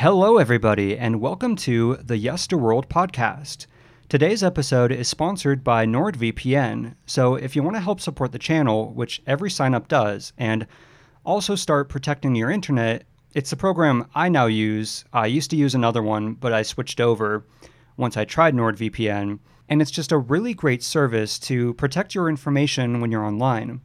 Hello, everybody, and welcome to the Yesterworld podcast. Today's episode is sponsored by NordVPN. So, if you want to help support the channel, which every sign up does, and also start protecting your internet, it's a program I now use. I used to use another one, but I switched over once I tried NordVPN, and it's just a really great service to protect your information when you're online.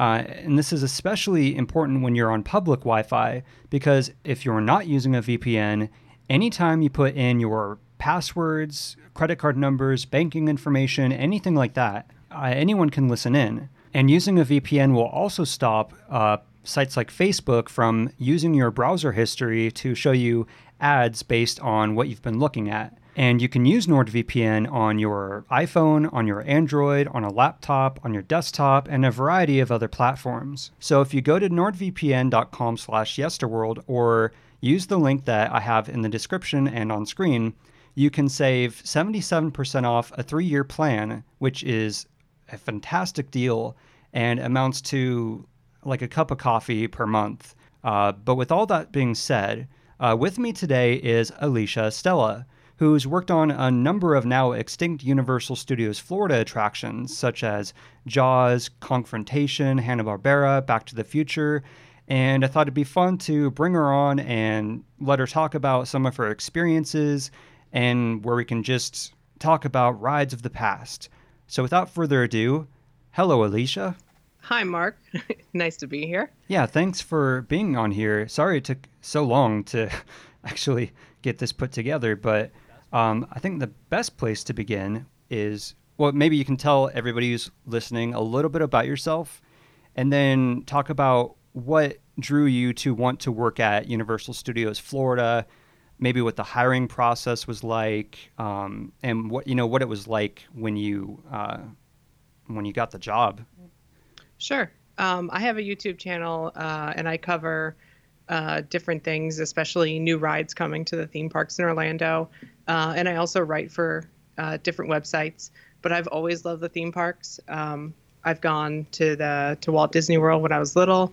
Uh, and this is especially important when you're on public Wi Fi because if you're not using a VPN, anytime you put in your passwords, credit card numbers, banking information, anything like that, uh, anyone can listen in. And using a VPN will also stop uh, sites like Facebook from using your browser history to show you ads based on what you've been looking at. And you can use NordVPN on your iPhone, on your Android, on a laptop, on your desktop, and a variety of other platforms. So if you go to nordvpn.com slash yesterworld or use the link that I have in the description and on screen, you can save 77% off a three-year plan, which is a fantastic deal and amounts to like a cup of coffee per month. Uh, but with all that being said, uh, with me today is Alicia Stella who's worked on a number of now extinct Universal Studios Florida attractions, such as Jaws, Kongfrontation, Hanna-Barbera, Back to the Future. And I thought it'd be fun to bring her on and let her talk about some of her experiences and where we can just talk about rides of the past. So without further ado, hello, Alicia. Hi, Mark. nice to be here. Yeah, thanks for being on here. Sorry it took so long to actually get this put together, but um, I think the best place to begin is well, maybe you can tell everybody who's listening a little bit about yourself and then talk about what drew you to want to work at Universal Studios Florida, maybe what the hiring process was like, um, and what you know what it was like when you uh, when you got the job. Sure. Um, I have a YouTube channel uh, and I cover uh, different things, especially new rides coming to the theme parks in Orlando. Uh, and I also write for uh, different websites. But I've always loved the theme parks. Um, I've gone to the to Walt Disney World when I was little,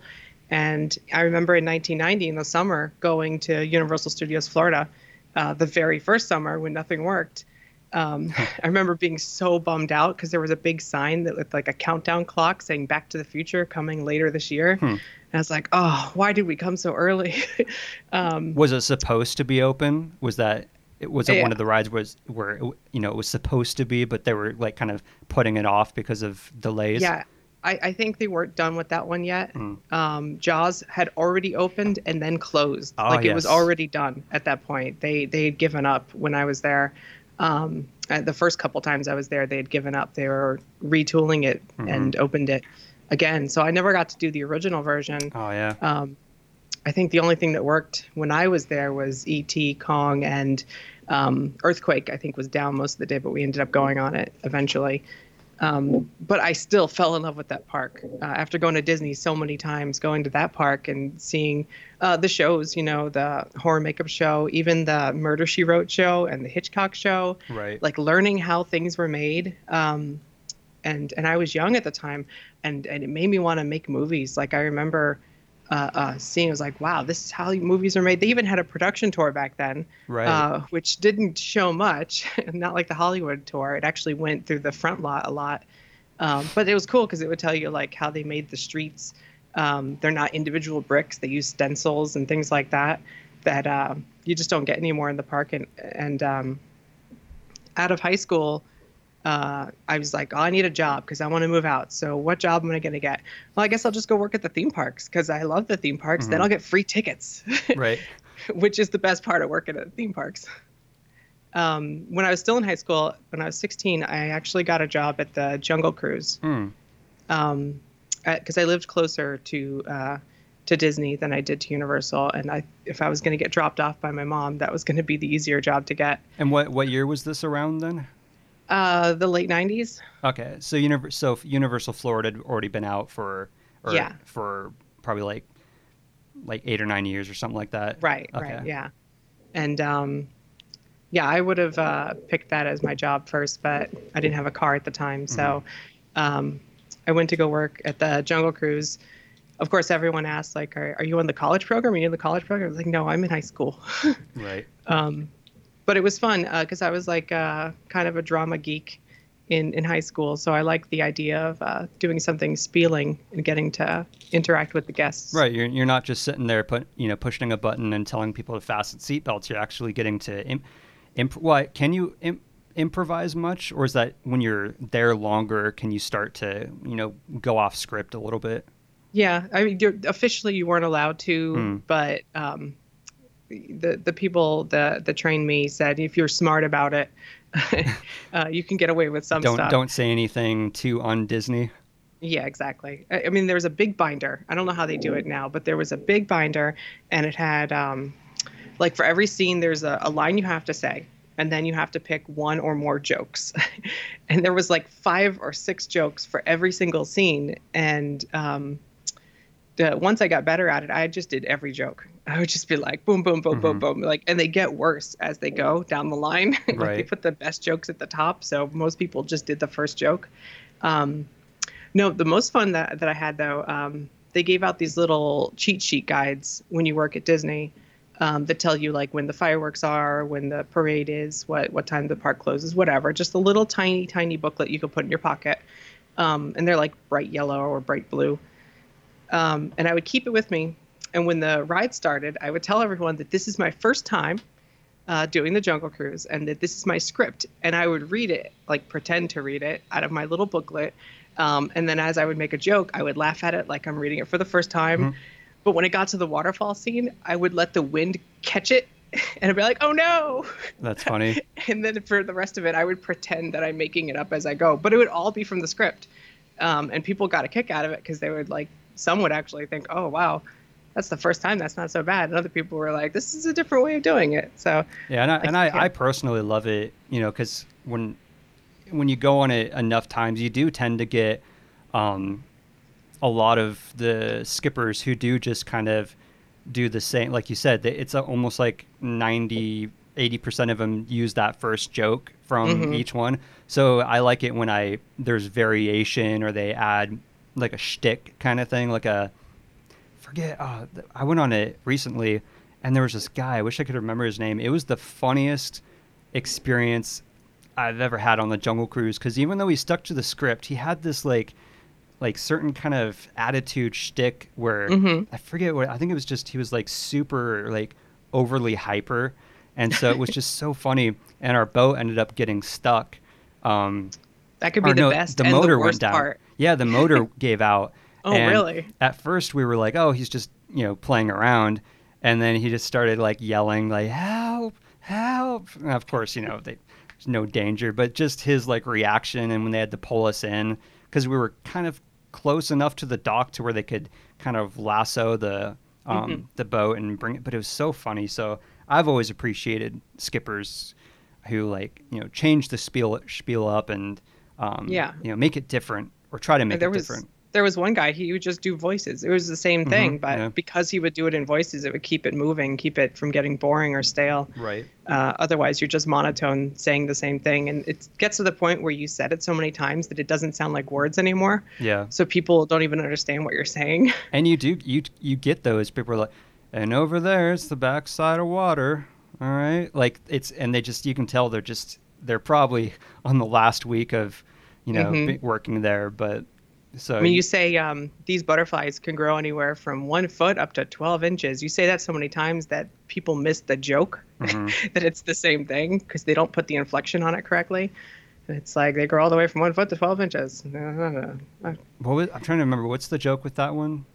and I remember in 1990 in the summer going to Universal Studios Florida, uh, the very first summer when nothing worked. Um, I remember being so bummed out because there was a big sign that with like a countdown clock saying "Back to the Future" coming later this year, hmm. and I was like, "Oh, why did we come so early?" um, was it supposed to be open? Was that it was yeah. one of the rides was where you know it was supposed to be, but they were like kind of putting it off because of delays. Yeah, I, I think they weren't done with that one yet. Mm. Um, Jaws had already opened and then closed. Oh, like yes. it was already done at that point. They they had given up when I was there. Um, the first couple times I was there, they had given up. They were retooling it mm-hmm. and opened it again. So I never got to do the original version. Oh yeah. Um, I think the only thing that worked when I was there was E.T., Kong, and um, Earthquake. I think was down most of the day, but we ended up going on it eventually. Um, but I still fell in love with that park uh, after going to Disney so many times. Going to that park and seeing uh, the shows, you know, the horror makeup show, even the Murder She Wrote show and the Hitchcock show. Right. Like learning how things were made. Um, and and I was young at the time, and and it made me want to make movies. Like I remember uh, uh, seeing. was like, wow, this is how movies are made. They even had a production tour back then, right. uh, which didn't show much, not like the Hollywood tour. It actually went through the front lot a lot, um, but it was cool because it would tell you like how they made the streets. Um, they're not individual bricks; they use stencils and things like that that uh, you just don't get anymore in the park. And and um, out of high school uh, I was like, oh, I need a job because I want to move out. So what job am I going to get? Well, I guess I'll just go work at the theme parks because I love the theme parks. Mm-hmm. Then I'll get free tickets. right. Which is the best part of working at theme parks. Um, when I was still in high school, when I was 16, I actually got a job at the Jungle Cruise. Mm. Um, because I lived closer to uh, to Disney than I did to Universal, and I if I was going to get dropped off by my mom, that was going to be the easier job to get. And what what year was this around then? Uh, the late '90s. Okay, so so Universal Florida had already been out for yeah for probably like like eight or nine years or something like that. Right. Okay. Right. Yeah. And um, yeah, I would have uh, picked that as my job first, but I didn't have a car at the time, so mm-hmm. um, I went to go work at the Jungle Cruise. of course, everyone asks like, "Are, are you on the college program? Are you in the college program?" I was like, "No, I'm in high school." right. Um, but it was fun because uh, I was like uh, kind of a drama geek in in high school, so I liked the idea of uh, doing something spieling and getting to interact with the guests. Right. You're you're not just sitting there, put you know, pushing a button and telling people to fasten seatbelts. You're actually getting to imp. imp- what can you imp- improvise much, or is that when you're there longer, can you start to you know go off script a little bit? Yeah, I mean, officially you weren't allowed to, mm. but um, the the people that that trained me said if you're smart about it, uh, you can get away with some don't, stuff. Don't say anything too on Disney. Yeah, exactly. I, I mean, there was a big binder. I don't know how they do it now, but there was a big binder, and it had um, like for every scene, there's a, a line you have to say, and then you have to pick one or more jokes. and there was like five or six jokes for every single scene, and um, the, once I got better at it, I just did every joke. I would just be like, boom, boom, boom, mm-hmm. boom, boom, like, and they get worse as they go down the line. like right. they put the best jokes at the top, so most people just did the first joke. Um, no, the most fun that that I had though, um, they gave out these little cheat sheet guides when you work at Disney. Um, that tell you like when the fireworks are, when the parade is, what what time the park closes, whatever. Just a little tiny tiny booklet you could put in your pocket, um, and they're like bright yellow or bright blue. Um, and I would keep it with me. And when the ride started, I would tell everyone that this is my first time uh, doing the Jungle Cruise and that this is my script. And I would read it, like pretend to read it out of my little booklet. Um, and then as I would make a joke, I would laugh at it like I'm reading it for the first time. Mm-hmm. But when it got to the waterfall scene, I would let the wind catch it and I'd be like, oh no. That's funny. and then for the rest of it, I would pretend that I'm making it up as I go. But it would all be from the script. Um, and people got a kick out of it because they would like some would actually think, oh wow, that's the first time. That's not so bad. And other people were like, this is a different way of doing it. So yeah, and I, I and I, I, personally love it. You know, because when when you go on it enough times, you do tend to get um, a lot of the skippers who do just kind of do the same. Like you said, it's almost like 90, 80% of them use that first joke from mm-hmm. each one. So I like it when I there's variation or they add like a shtick kind of thing, like a forget. Uh, I went on it recently, and there was this guy. I wish I could remember his name. It was the funniest experience I've ever had on the Jungle Cruise because even though he stuck to the script, he had this like like certain kind of attitude shtick where mm-hmm. I forget what I think it was just he was like super like overly hyper, and so it was just so funny. And our boat ended up getting stuck. Um, that could be the no, best. The motor the went down. Part. Yeah, the motor gave out. Oh, really? At first, we were like, "Oh, he's just you know playing around," and then he just started like yelling, like "Help! Help!" And of course, you know, they, there's no danger, but just his like reaction, and when they had to pull us in, because we were kind of close enough to the dock to where they could kind of lasso the um, mm-hmm. the boat and bring it. But it was so funny. So I've always appreciated skippers who like you know change the spiel spiel up and um, yeah you know make it different or try to make there it was, different. There was one guy he would just do voices. It was the same mm-hmm, thing, mm-hmm, but yeah. because he would do it in voices, it would keep it moving, keep it from getting boring or stale. Right. Uh, otherwise, you're just monotone saying the same thing, and it gets to the point where you said it so many times that it doesn't sound like words anymore. Yeah. So people don't even understand what you're saying. And you do you you get those people are like, and over there it's the backside of water. All right, like it's and they just you can tell they're just they're probably on the last week of you know mm-hmm. working there, but so I mean, you say um, these butterflies can grow anywhere from one foot up to 12 inches. You say that so many times that people miss the joke mm-hmm. that it's the same thing because they don't put the inflection on it correctly. It's like they grow all the way from one foot to 12 inches. what was, I'm trying to remember. What's the joke with that one?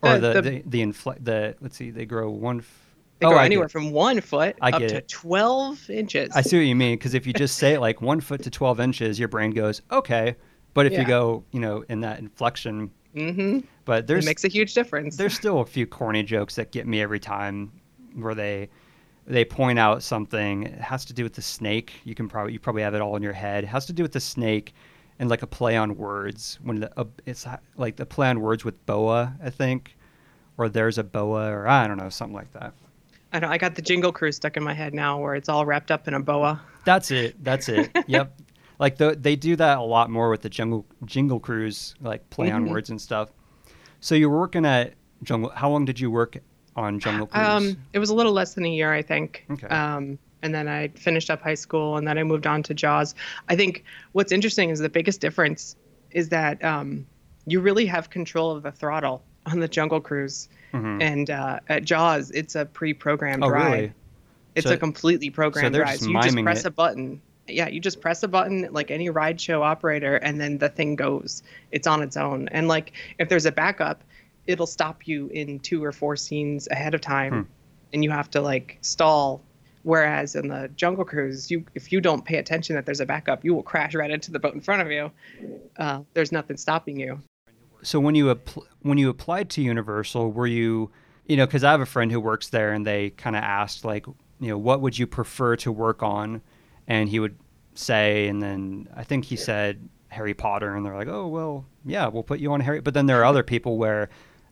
Or the, the, the, the, infl- the let's see, they grow one. F- they oh, anywhere from one foot I up to it. 12 inches. I see what you mean. Because if you just say like one foot to 12 inches, your brain goes, okay. But if yeah. you go, you know, in that inflection, mm-hmm. but there's it makes a huge difference. There's still a few corny jokes that get me every time, where they they point out something. It has to do with the snake. You can probably you probably have it all in your head. It has to do with the snake and like a play on words. When the, uh, it's like the play on words with boa, I think, or there's a boa, or I don't know, something like that. I know. I got the Jingle Cruise stuck in my head now, where it's all wrapped up in a boa. That's it. That's it. yep like the, they do that a lot more with the jungle jingle cruise like play mm-hmm. on words and stuff So you were working at Jungle. How long did you work on Jungle Cruise? Um, it was a little less than a year, I think. Okay. Um, and then I finished up high school, and then I moved on to Jaws. I think what's interesting is the biggest difference is that um, you really have control of the throttle on the Jungle Cruise, Mhm. and uh, at Jaws, it's a pre-programmed Oh, ride. really? It's So- a completely programmed they're ride. So you just press it. a button. Yeah, you just press a button like any ride show operator, and then the thing goes. It's on its own. And like if there's a backup, it'll stop you in two or four scenes ahead of time, Hmm. and you have to like stall. Whereas in the Jungle Cruise, you if you don't pay attention that there's a backup, you will crash right into the boat in front of you. Uh, there's nothing stopping you. So when you appl- when you applied to Universal, were you, you know, because I have a friend who works there, and they kind of asked like, you know, what would you prefer to work on, and he would say, and then I think he said Harry Potter, and they're like, oh well, yeah, we'll put you on Harry. But then there are other people where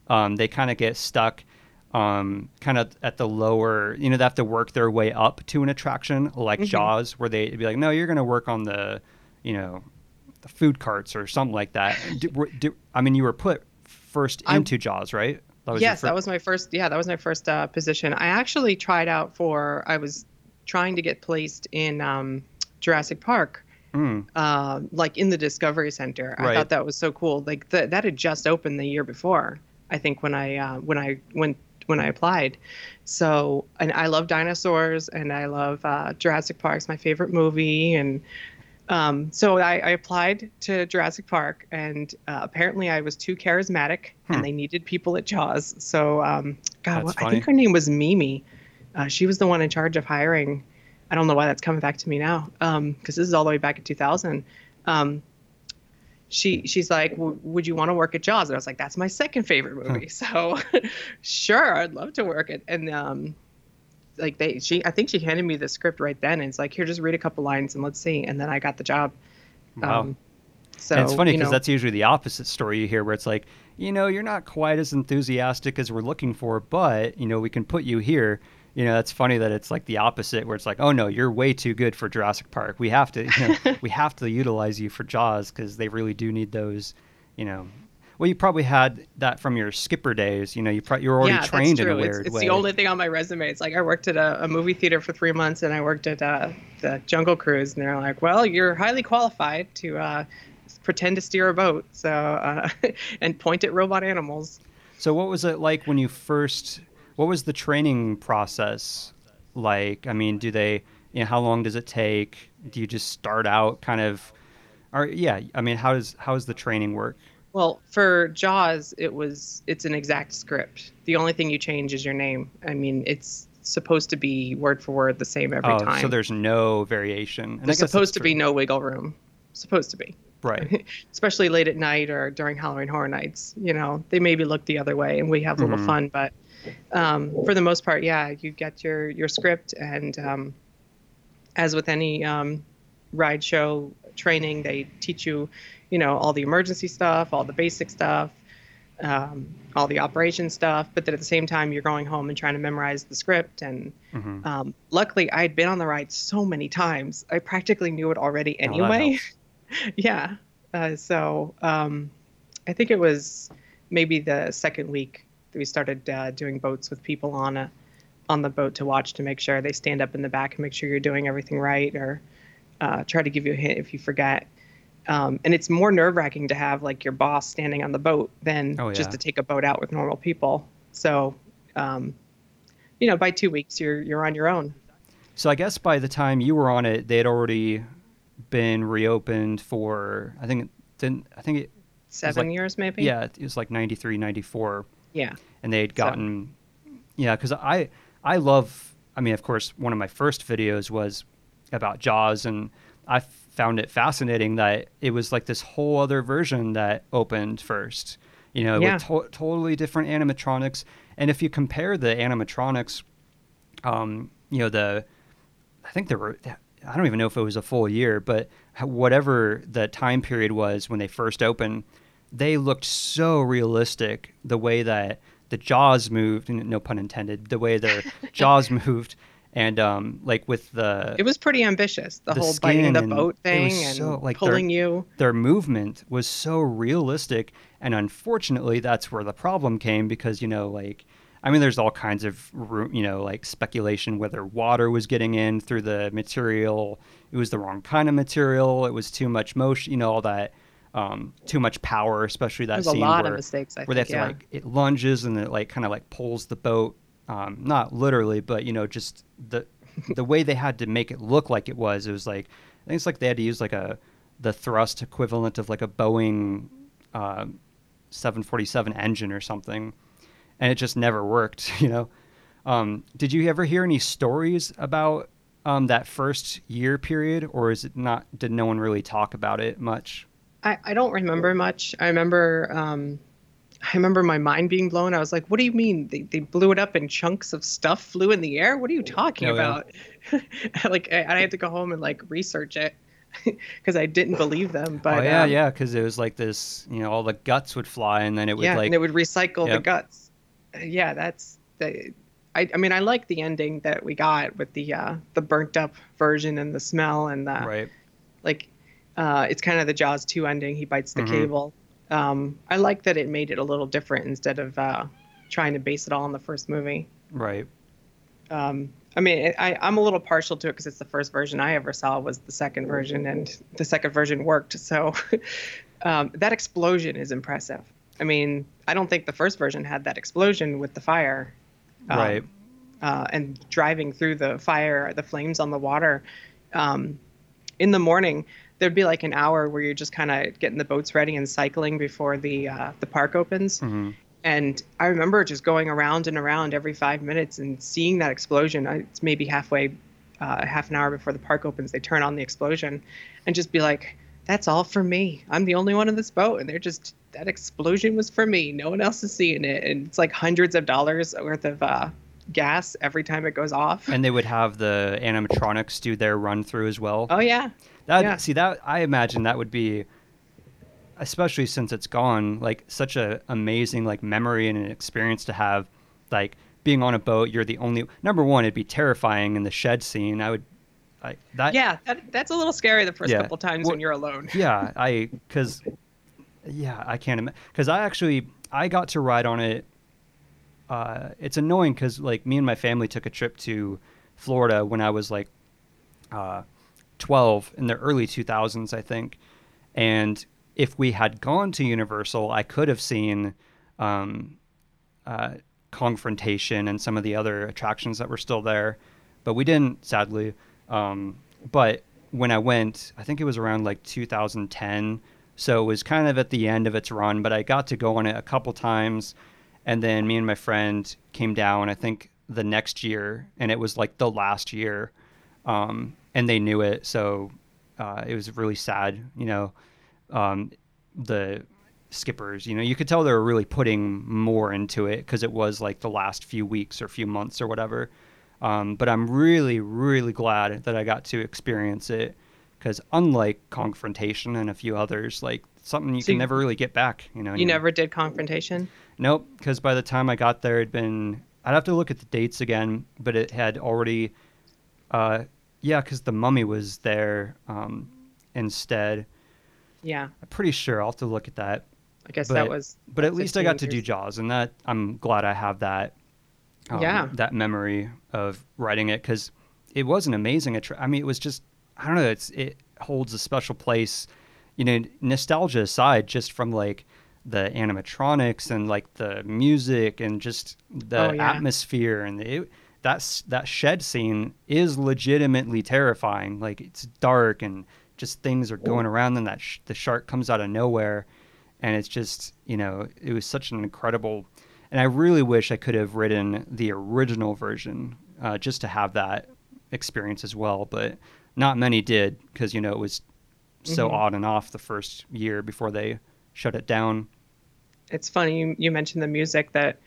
um, they kind of get stuck. Um, kind of at the lower, you know, they have to work their way up to an attraction like Mhm. Jaws, where they'd be like, no, you're going to work on the, you know, the food carts or something like that. Do, were- do, I mean, you were put first I- into Jaws, right? That was yes, that was my first. Yeah, that was my first uh, position. I actually tried out for. I was trying to get placed in um, Jurassic Park, Mm, uh, like in the Discovery Center. I Right. thought that was so cool. Like th- that had just opened the year before. I think when I uh, when I when when I applied. So and I love dinosaurs and I love uh, Jurassic Park's my favorite movie and. Um, so I, I applied to Jurassic Park, and uh, apparently I was too charismatic, Hmm. and they needed people at Jaws. So, um, God, what, I think her name was Mimi. Uh, she was the one in charge of hiring. I don't know why that's coming back to me now, because this is all the way back in 2000. Um, she she's like, "W- "Would you want to work at Jaws?" And I was like, "That's my second favorite movie." So, sure, I'd love to work it. And um, like they she I think she handed me the script right then and it's like here just read a couple lines and let's see and then I got the job. wow. Um, so and it's funny you because know, that's usually the opposite story you hear, where it's like, you know, you're not quite as enthusiastic as we're looking for, but you know, we can put you here. You know, that's funny that it's like the opposite, where it's like, oh no, you're way too good for Jurassic Park. We have to, you know, we have to utilize you for Jaws because they really do need those. You know, well, you probably had that from your skipper days. You know, you pro- you're already yeah, trained that's in true. a It's, weird it's way. the only thing on my resume. It's like I worked at a, a movie theater for three months and I worked at uh, the Jungle Cruise and they're like, well, you're highly qualified to uh, pretend to steer a boat, so uh, and point at robot animals. So what was it like when you first what was the training process like? I mean, do they you know, how long does it take? Do you just start out kind of or yeah, I mean, how does how does the training work? Well, for Jaws, it was it's an exact script. The only thing you change is your name. I mean, it's supposed to be word for word the same every oh, time. so there's no variation. And There's supposed to be no wiggle room. Supposed to be. right. especially late at night or during Halloween Horror Nights. You know, they maybe look the other way, and we have a little Mhm. fun. But um, for the most part, yeah, you get your your script, and um, as with any um, ride show training, they teach you, you know, all the emergency stuff, all the basic stuff. Um, all the operation stuff, but then at the same time, you're going home and trying to memorize the script. And Mhm. um, luckily, I had been on the ride so many times, I practically knew it already Oh, anyway. helps. yeah. Uh, so um, I think it was maybe the second week that we started uh, doing boats with people on a on the boat to watch to make sure they stand up in the back and make sure you're doing everything right, or uh, try to give you a hint if you forget. Um, and it's more nerve wracking to have like your boss standing on the boat than Oh, just to take a boat out with normal people. So, um, you know, by two weeks you're you're on your own. So I guess by the time you were on it, they had already been reopened for I think it didn't I think it Seven like- years maybe. yeah, it was like 93, 94. Yeah. and they had So- gotten yeah because i i love i mean of course one of my first videos was about jaws and i found it fascinating that it was like this whole other version that opened first you know Yeah. with to- totally different animatronics and if you compare the animatronics um you know the i think there were i don't even know if it was a full year but whatever the time period was when they first opened they looked so realistic the way that the jaws moved, no pun intended the way their jaws moved and um, like with the It was pretty ambitious. The, The whole biting the boat thing and so, like, pulling you. their movement was so realistic and unfortunately that's where the problem came because you know like i mean there's all kinds of you know like speculation whether water was getting in through the material it was the wrong kind of material it was too much motion you know all that um, too much power especially that There's a scene lot where, of mistakes. I where they think. have to like it lunges and it like kind of like pulls the boat um, not literally but you know just the the way they had to make it look like it was it was like i think it's like they had to use like a the thrust equivalent of like a boeing uh, 747 engine or something and it just never worked you know um, did you ever hear any stories about um, that first year period or is it not did no one really talk about it much I, I don't remember much. I remember um, I remember my mind being blown. I was like, "What do you mean? They, they blew it up and chunks of stuff flew in the air? What are you talking Oh, yeah. about?" like I, I had to go home and like research it because I didn't believe them. But oh yeah um, yeah because it was like this you know all the guts would fly and then it would yeah, like and it would recycle the guts. Yeah, that's the. I, I mean, I like the ending that we got with the uh, the burnt up version and the smell and the right like. Uh, it's kind of the Jaws two ending. He bites the Mhm. cable. Um, I like that it made it a little different instead of uh, trying to base it all on the first movie. right Um, I mean, I, I'm a little partial to it because it's the first version I ever saw was the second version, and the second version worked. So um, that explosion is impressive. I mean, I don't think the first version had that explosion with the fire, um, right uh, and driving through the fire, the flames on the water. Um, in the morning, there'd be like an hour where you're just kind of getting the boats ready and cycling before the uh, the park opens. hmm And I remember just going around and around every five minutes and seeing that explosion. It's maybe halfway, uh, half an hour before the park opens, they turn on the explosion and just be like, that's all for me. I'm the only one in this boat. And they're just, that explosion was for me. No one else is seeing it. And it's like hundreds of dollars worth of uh, gas every time it goes off. and they would have the animatronics do their run through as well oh, yeah. That Yeah. see that I imagine that would be, especially since it's gone, like such a amazing like memory and an experience to have, like being on a boat. You're the only number one. It'd be terrifying in the shed scene. I would, like that. Yeah, that, that's a little scary the first Yeah. couple times Well- when you're alone. Yeah, I because, yeah, I can't imagine because I actually I got to ride on it. Uh, it's annoying because like me and my family took a trip to Florida when I was like uh, 12 in the early 2000s, I think. And if we had gone to Universal, I could have seen um, uh, Kongfrontation and some of the other attractions that were still there, but we didn't, sadly. Um, but when I went, I think it was around like 2010. So it was kind of at the end of its run, but I got to go on it a couple times. And then me and my friend came down, I think the next year, and it was like the last year. Um, and they knew it. So uh, it was really sad, you know. Um, the skippers, you know, you could tell they were really putting more into it because it was like the last few weeks or few months or whatever. Um, but I'm really, really glad that I got to experience it because unlike Kongfrontation and a few others, like something you So can you- never really get back, you know. You never did Kongfrontation? Nope, because by the time I got there, it'd been. I'd have to look at the dates again, but it had already. Uh, yeah, because the mummy was there um, instead. Yeah, I'm pretty sure. I'll have to look at that. I guess But- that was. But at least I got to do. Jaws, and that I'm glad I have that. um, Yeah. That memory of writing it because it was an amazing. Attra- I mean, it was just. I don't know. It's it holds a special place. You know, nostalgia aside, just from like the animatronics and like the music and just the Oh, yeah. atmosphere and it, that's that shed scene is legitimately terrifying. Like it's dark and just things are going around and that sh- the shark comes out of nowhere and it's just you know it was such an incredible and i really wish i could have written the original version uh, just to have that experience as well but not many did because you know it was so Mhm. on and off the first year before they shut it down it's funny you, you mentioned the music that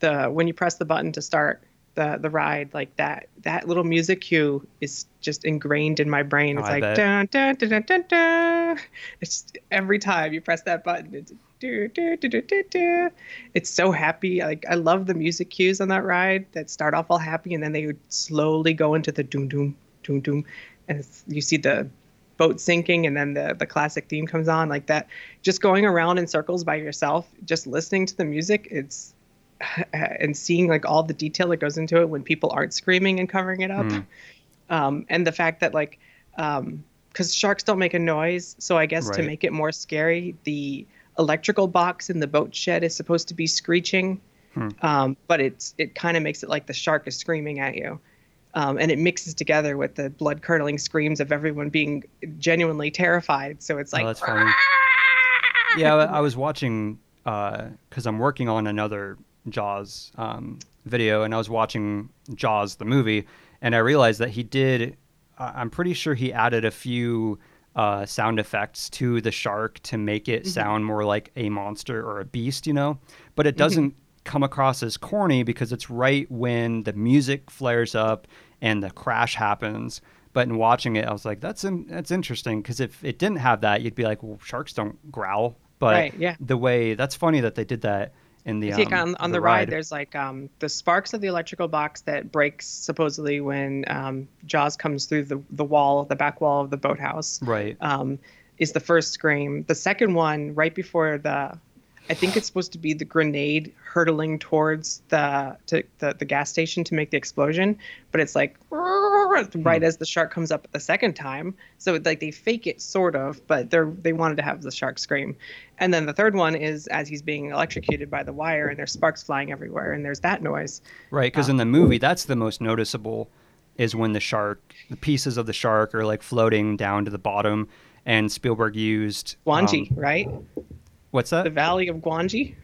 the when you press the button to start the the ride like that that little music cue is just ingrained in my brain it's like dun, dun, dun, dun, dun, dun. it's every time you press that button it's do, do, do, do, do, do. It's so happy. Like I love the music cues on that ride that start off all happy and then they would slowly go into the doom doom doom doom, and you see the boat sinking and then the the classic theme comes on like that. Just going around in circles by yourself, just listening to the music. It's and seeing like all the detail that goes into it when people aren't screaming and covering it up, Mm. um, and the fact that like. Um, because sharks don't make a noise. So I guess to make it more scary, the electrical box in the boat shed is supposed to be screeching, Hmm. um, but it's it kind of makes it like the shark is screaming at you, um, and it mixes together with the blood curdling screams of everyone being genuinely terrified. So it's like, Oh, that's funny. yeah, I, was watching because I'm working on another Jaws um, video, and I was watching Jaws the movie, and I realized that he did. I'm pretty sure he added a few uh, sound effects to the shark to make it sound more like a monster or a beast, you know. But it doesn't come across as corny because it's right when the music flares up and the crash happens. But in watching it, I was like, "That's in, that's interesting." Because if it didn't have that, you'd be like, "Well, sharks don't growl." But Right, yeah. the way that's funny that they did that in the um, on, on the, ride, there's like um, the sparks of the electrical box that breaks supposedly when um, Jaws comes through the, the wall, the back wall of the boathouse. right. um, is the first scream. The second one, right before the, I think it's supposed to be the grenade hurtling towards the to the, the gas station to make the explosion, but it's like right as the shark comes up the second time. So like they fake it sort of, but they're they wanted to have the shark scream. And then the third one is as he's being electrocuted by the wire and there's sparks flying everywhere and there's that noise. Right, because in the movie, that's the most noticeable is when the shark, the pieces of the shark are like floating down to the bottom, and Spielberg used Gwangi, um, right? What's that? The? Valley of Gwangi.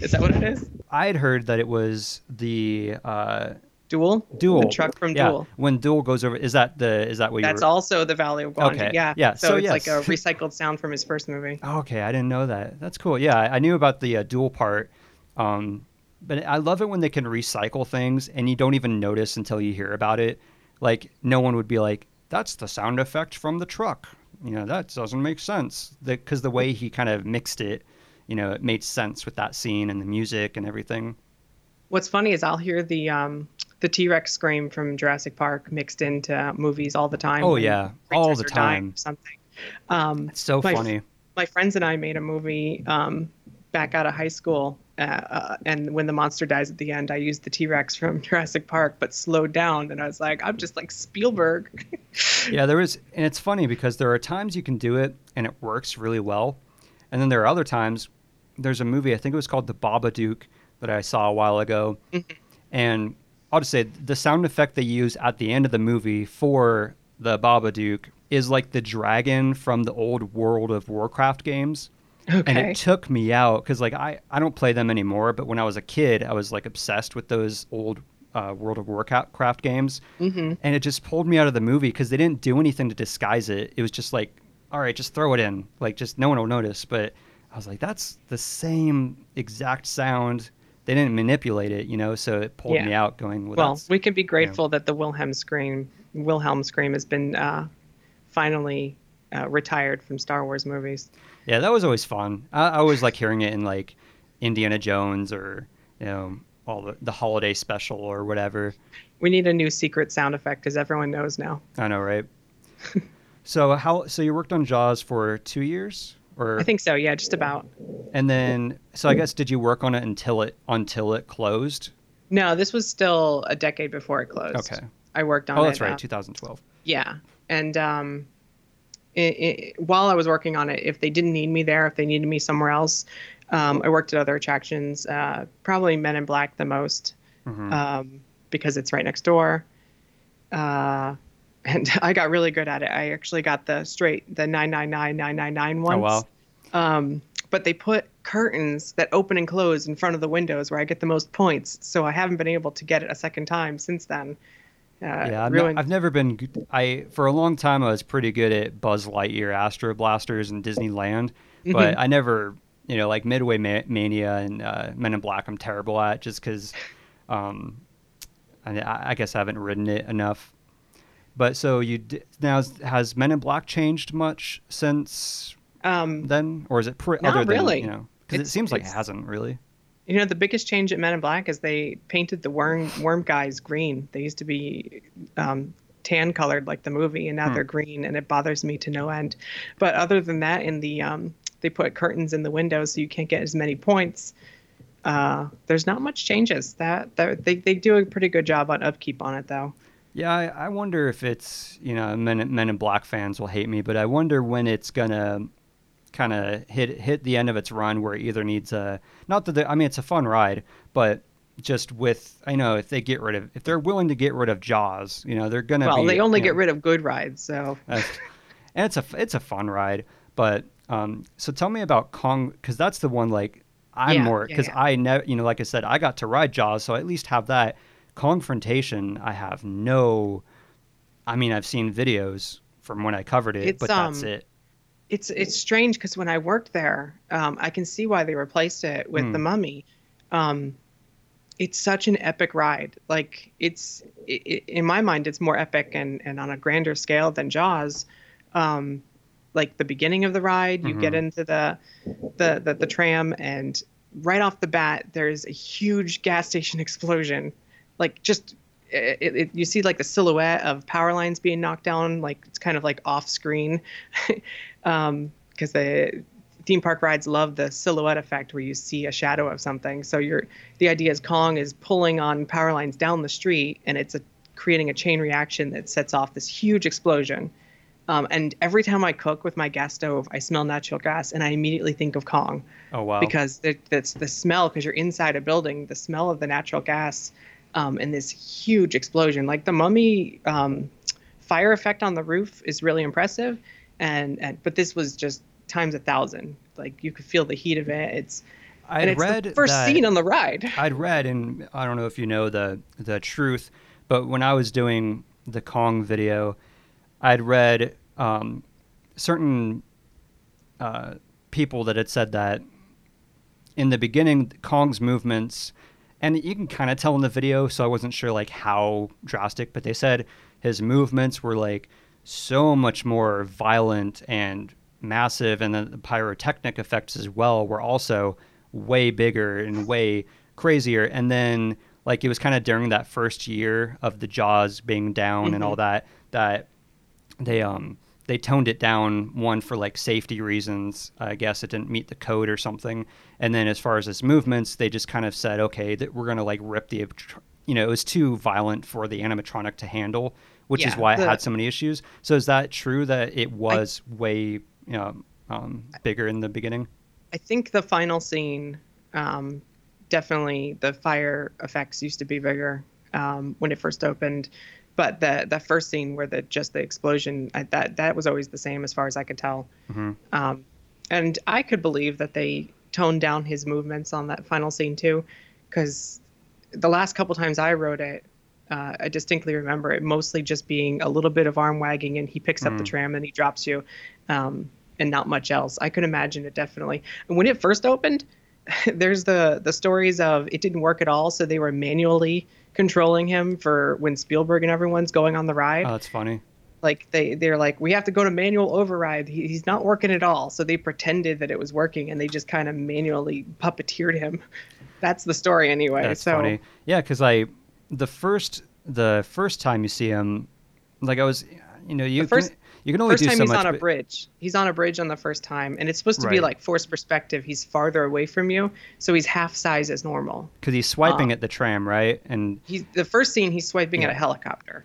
Is that what it is? I had heard that it was the uh, Duel? Duel The truck from yeah, Duel. When Duel goes over, is that the is that what That's you were? also the Valley of Gwangi. Okay, Yeah. yeah, So, so it's like a recycled sound from his first movie. Okay, I didn't know that. That's cool. Yeah, I knew about the uh, Duel part, um, but I love it when they can recycle things and you don't even notice until you hear about it. Like no one would be like, "That's the sound effect from the truck." You know, that doesn't make sense. Because the, way he kind of mixed it, you know, it made sense with that scene and the music and everything. What's funny is I'll hear the um, the T Rex scream from Jurassic Park mixed into movies all the time. Oh, yeah, all the time. something. Um, It's so My- funny. my friends and I made a movie um, back out of high school, uh, uh, and when the monster dies at the end, I used the T Rex from Jurassic Park, but slowed down, and I was like, I'm just like Spielberg. Yeah, there is, and it's funny because there are times you can do it and it works really well, and then there are other times. There's a movie I think it was called The Babadook that I saw a while ago, and I'll just say the sound effect they use at the end of the movie for the Babadook is like the dragon from the old World of Warcraft games. And it took me out because like I, I don't play them anymore, but when I was a kid, I was like obsessed with those old uh, World of Warcraft games, hmm and it just pulled me out of the movie because they didn't do anything to disguise it. It was just like, all right, just throw it in, like just no one will notice. But I was like, that's the same exact sound. They didn't manipulate it, you know, so it pulled Yeah. me out. Going, well, Well, we can be grateful that the Wilhelm scream, Wilhelm scream, has been uh, finally uh, retired from Star Wars movies. Yeah, that was always fun. I, I always like hearing it in like Indiana Jones or you know all the the holiday special or whatever. We need a new secret sound effect because everyone knows now. I know, right? so how? So you worked on Jaws for two years, or I think so. Yeah, just about. and then so I guess did you work on it until it until it closed? No, this was still a decade before it closed. Okay. I worked on Oh, it. that's right, uh, 2012. yeah, and um, i i while I was working on it, if they didn't need me there, if they needed me somewhere else, um, I worked at other attractions. Uh, probably Men in Black the most, Mhm. um, because it's right next door. Uh, and I got really good at it. I actually got the straight the nine nine nine nine nine nine oh wow. Um, but they put curtains that open and close in front of the windows where I get the most points. So I haven't been able to get it a second time since then. Uh, Yeah, I've, ne- ruined- I've never been. I for a long time I was pretty good at Buzz Lightyear, Astro Blasters, and Disneyland, but I never, you know, like Midway Ma- Mania and uh, Men in Black. I'm terrible at just because, um, I, I guess I haven't ridden it enough. But so you d- now has Men in Black changed much since um, then, or is it pre- Not other than really. you know? Because it seems like it hasn't really. You know, the biggest change at Men in Black is they painted the worm worm guys green. They used to be um, tan colored like the movie, and now Hmm. they're green, and it bothers me to no end. But other than that, in the um, they put curtains in the windows so you can't get as many points. Uh, there's not much changes. That, that they they do a pretty good job on upkeep on it though. Yeah, I, I wonder if it's you know Men, Men in Black fans will hate me, but I wonder when it's gonna kind of hit hit the end of its run where it either needs a not that the, I mean it's a fun ride, but just with I know if they get rid of if they're willing to get rid of Jaws, you know they're gonna Well, be, they only get know, rid of good rides, so. And it's a it's a fun ride, but um so tell me about Kong because that's the one like I'm Yeah, more yeah, because yeah. I never you know like I said I got to ride Jaws so I at least have that. Kongfrontation I have no I mean I've seen videos from when I covered it It's, but that's um, it it's it's strange because when I worked there, um, I can see why they replaced it with Hmm. the Mummy. Um, it's such an epic ride. Like it's i i in my mind, it's more epic and and on a grander scale than Jaws. Um, like the beginning of the ride, you get Mhm. into the, the the the tram, and right off the bat, there's a huge gas station explosion. Like just it, it, you see like the silhouette of power lines being knocked down like it's kind of like off screen. Um because the theme park rides love the silhouette effect where you see a shadow of something. So you're the idea is kong is pulling on power lines down the street and it's a, creating a chain reaction that sets off this huge explosion. Um, and every time i cook with my gas stove i smell natural gas and i immediately think of kong. Oh wow. Because it, that's the smell because you're inside a building the smell of the natural gas um, and this huge explosion. Like the mummy um, fire effect on the roof is really impressive. And, and but this was just times a thousand. Like you could feel the heat of it. It's I'd and it's read the first that, scene on the ride. I'd read, and I don't know if you know the the truth, but when I was doing the Kong video, I'd read um, certain uh, people that had said that in the beginning, Kong's movements, and you can kind of tell in the video, so I wasn't sure like how drastic, but they said his movements were like so much more violent and massive, and then the pyrotechnic effects as well were also way bigger and way crazier. And then like it was kind of during that first year of the Jaws being down and all that that they um they toned it down one for like safety reasons i guess it didn't meet the code or something. And then as far as its movements they just kind of said okay that we're going to like rip the you know it was too violent for the animatronic to handle which is Yeah, why it had so many issues. So is that true that it was way you know um, bigger in the beginning? I think the final scene, um, definitely the fire effects used to be bigger um, when it first opened, but the the first scene where the just the explosion I, that that was always the same as far as I could tell. Mhm. Um, and I could believe that they toned down his movements on that final scene too, because the last couple times I wrote it. Uh, I distinctly remember it mostly just being a little bit of arm wagging, and he picks up the Mm. tram and he drops you. Um, and not much else. I could imagine it definitely. And when it first opened, there's the the stories of it didn't work at all, so they were manually controlling him for when Spielberg and everyone's going on the ride. oh that's funny like they they're like we have to go to manual override. He, he's not working at all. So they pretended that it was working and they just kind of manually puppeteered him. That's the story anyway. That's so funny. Yeah, because I the first the first time you see him, like I was, you know, you The first- you can only first do time so he's much. on a but- bridge. He's on a bridge on the first time, and it's supposed to be like forced perspective. He's farther away from you, so he's half size as normal. because he's swiping Uh, at the tram, right? And he's the first scene he's swiping at a helicopter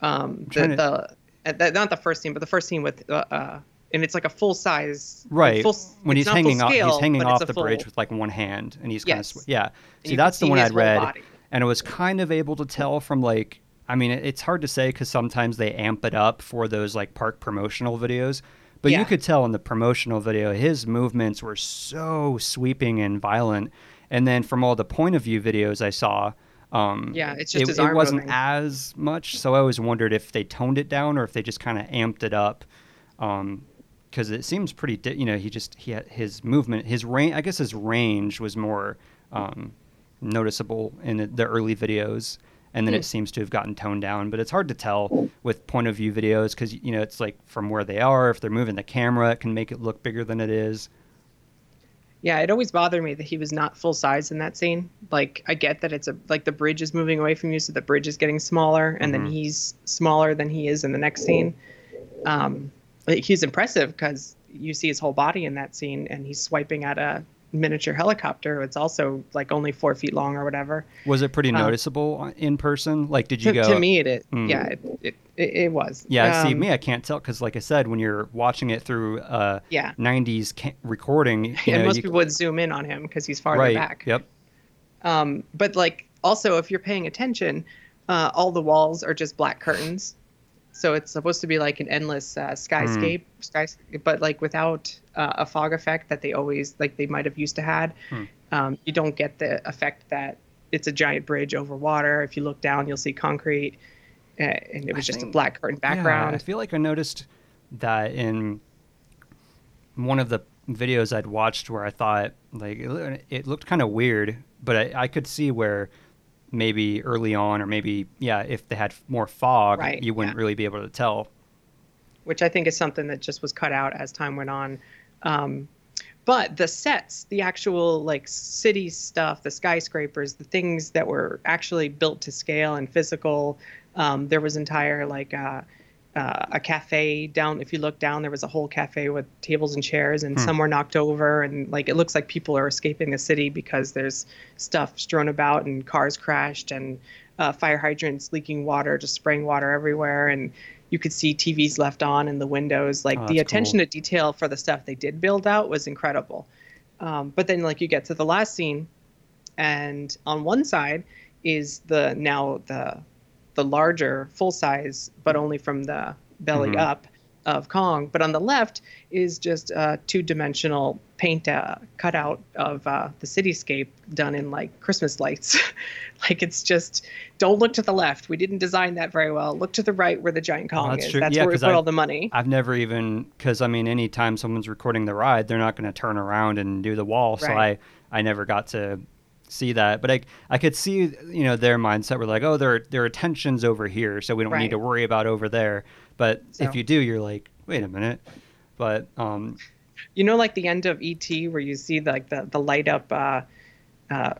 um the, to- the, the not the first scene but the first scene with uh, uh and it's like a full size right full, when he's hanging off, he's hanging off the full- bridge with like one hand, and he's kind Yes. of yeah. and See, that's the one I'd read, body. and it was kind of able to tell from like. I mean, it's hard to say because sometimes they amp it up for those like park promotional videos. But you could tell in the promotional video, his movements were so sweeping and violent. And then from all the point of view videos I saw, um, Yeah, it's just it, his it wasn't moving. as much. So I always wondered if they toned it down or if they just kind of amped it up. Um, because it seems pretty, di- you know, he just he had his movement, his range. I guess his range was more um, noticeable in the early videos, and then Hmm. it seems to have gotten toned down. But it's hard to tell with point of view videos because you know it's like from where they are. If they're moving the camera, it can make it look bigger than it is. Yeah, it always bothered me that he was not full size in that scene. Like, I get that it's a like the bridge is moving away from you, so the bridge is getting smaller, and Mhm. then he's smaller than he is in the next scene. Um, like, he's impressive because you see his whole body in that scene, and he's swiping at a miniature helicopter. It's also like only four feet long or whatever. Was it pretty Um, noticeable in person? Like, did you To, go? to me, it, it Hmm. yeah, it, it, it, was. Yeah, see, Um, me, I can't tell because, like I said, when you're watching it through uh, Yeah, 90s ca- recording, you and know, most you, people would zoom in on him because he's farther right? back. Yep. Um, but like also, if you're paying attention, uh, all the walls are just black curtains, so it's supposed to be like an endless uh, skyscape, sky, but like without uh, a fog effect that they always like they might have used to had. Hmm. Um, you don't get the effect that it's a giant bridge over water. If you look down, you'll see concrete, uh, and it was I just think- a black curtain Yeah, background. I feel like I noticed that in one of the videos I'd watched where I thought like it, it looked kind of weird, but I, I could see where maybe early on or maybe yeah, if they had more fog, Right, you wouldn't yeah. really be able to tell. which I think is something that just was cut out as time went on. Um, but the sets, the actual like city stuff, the skyscrapers, the things that were actually built to scale and physical. Um, there was entire like uh, uh, a cafe down. If you look down, there was a whole cafe with tables and chairs, and Hmm. some were knocked over, and like it looks like people are escaping the city because there's stuff strewn about and cars crashed and uh, fire hydrants leaking water, just spraying water everywhere, and you could see TVs left on in the windows. Like Oh, the attention cool. to detail for the stuff they did build out was incredible. Um, but then like you get to the last scene, and on one side is the now the the larger full size, but only from the belly Mhm. up of Kong. But on the left is just a two dimensional paint uh, cutout of uh, the cityscape done in like Christmas lights. like it's just don't look to the left. We didn't design that very well. Look to the right where the giant Kong that's is. true. That's Yeah, where we put I- all the money. I've never even because I mean, anytime someone's recording the ride, they're not going to turn around and do the wall. So I I never got to see that, but I I could see you know their mindset were like, oh, there there are tensions over here, so we don't need to worry about over there. But So- if you do, you're like, wait a minute. But um, you know like the end of E.T. where you see like the, the light up uh, uh,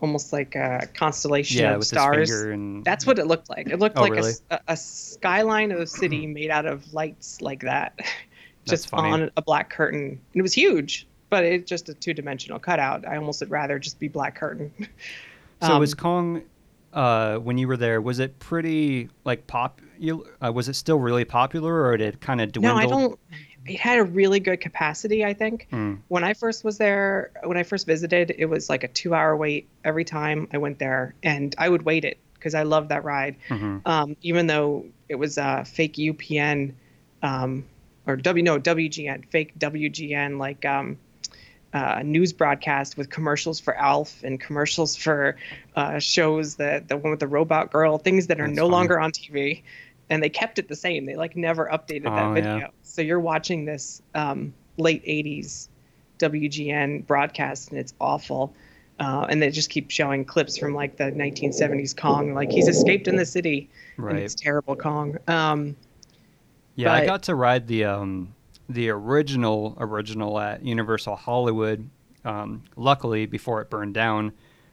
almost like a constellation yeah, of with stars? and that's what it looked like. It looked Oh, like a really? a, a skyline of a city made out of lights like that. Just on a black curtain. And it was huge but it's just a two-dimensional cutout i almost would rather just be black curtain So Um, was Kong, uh, when you were there, was it pretty like pop? You, uh, was it still really popular, or did it kind of dwindle? no i don't it had a really good capacity i think Hmm. when I first was there, when I first visited, it was like a two hour wait every time I went there. And I would wait it because I loved that ride. Mhm. Um, even though it was a fake UPN um, or W, no, WGN, fake WGN, like um, uh, news broadcast with commercials for Alf and commercials for uh, shows that the one with the robot girl, things that are That's no funny. longer on TV. And they kept it the same. They like never updated that Oh, yeah. video. So you're watching this um, late 80s WGN broadcast and it's awful. Uh, and they just keep showing clips from like the 1970s Kong, like he's escaped in the city, and Right. it's terrible Kong. Um, Yeah, I got to ride the um the original original at Universal Hollywood. Um, luckily, before it burned down,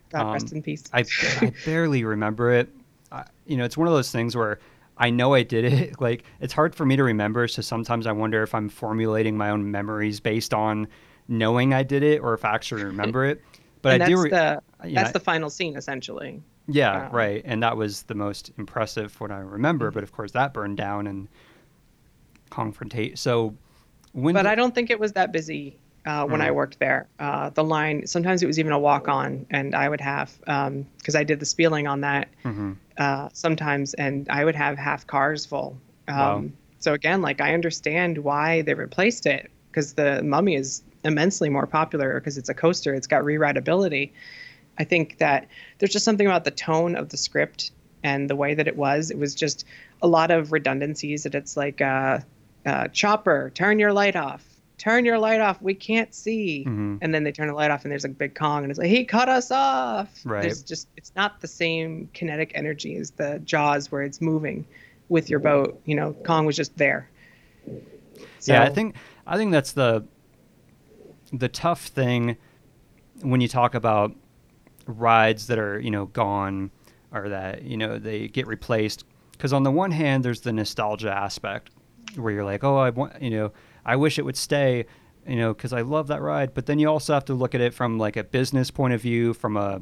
God Um, rest in peace. I, I barely remember it. I, you know, it's one of those things where I know I did it. Like it's hard for me to remember. So sometimes I wonder if I'm formulating my own memories based on knowing I did it or if I actually remember it. But and I that's do. Re- the that's know, the final scene essentially. Yeah, Um, right. And that was the most impressive what I remember. Mm-hmm. But of course, that burned down and confrontate. So when But the- I don't think it was that busy uh, when I Mm. worked there. Uh, the line sometimes it was even a walk on, and I would have because I did the spieling on that Mhm. uh, sometimes, and I would have half cars full. Um, Wow. So again, like I understand why they replaced it because the Mummy is immensely more popular because it's a coaster. It's got rewritability. I think that there's just something about the tone of the script and the way that it was. It was just a lot of redundancies. That it's like, uh, Chopper, turn your light off. Turn your light off. We can't see. Mhm. And then they turn the light off, and there's a big Kong, and it's like he cut us off. Right. There's just it's not the same kinetic energy as the Jaws where it's moving with your boat. You know, Kong was just there. yeah, I think I think that's the the tough thing when you talk about rides that are you know gone or that you know they get replaced, because on the one hand there's the nostalgia aspect where you're like, oh, I want you know I wish it would stay, you know, because I love that ride. But then you also have to look at it from like a business point of view, from a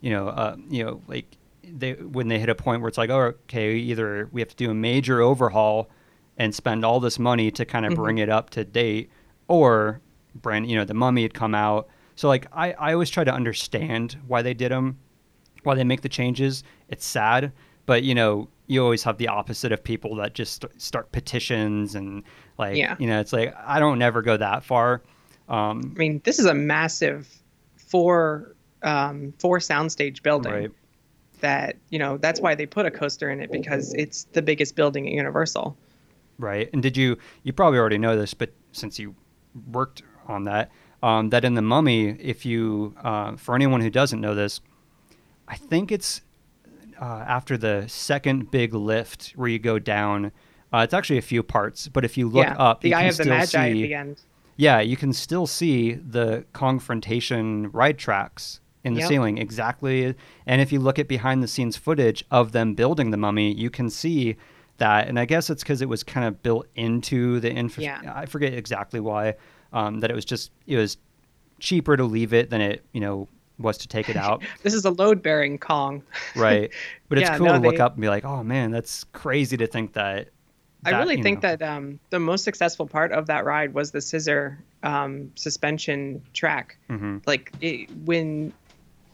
you know, uh, you know, like they when they hit a point where it's like, oh, okay, either we have to do a major overhaul and spend all this money to kind of Mm-hmm. bring it up to date, or brand, you know, the Mummy had come out. So like, I I always try to understand why they did them, why they make the changes. It's sad, but you know, you always have the opposite of people that just start petitions and like, Yeah. you know, it's like I don't never go that far. Um, I mean, this is a massive four um, four soundstage building. right. That you know that's why they put a coaster in it because it's the biggest building at Universal. Right. And did you, you probably already know this, but since you worked on that, um, that in the mummy, if you, uh, for anyone who doesn't know this, I think it's uh, after the second big lift where you go down. Uh, it's actually a few parts, but if you look yeah, up, the you Eye can of the still Magi at the end. yeah, you can still see the Kongfrontation ride tracks in the Yep. ceiling exactly. And if you look at behind the scenes footage of them building the mummy, you can see that. And I guess it's because it was kind of built into the infra. Yeah. I forget exactly why. Um, that it was just it was cheaper to leave it than it you know was to take it out. This is a load bearing Kong. right. But it's Yeah, cool no, to look they- up and be like, oh man, that's crazy to think that. I really think know- that um, the most successful part of that ride was the scissor um, suspension track. Mhm. Like it, when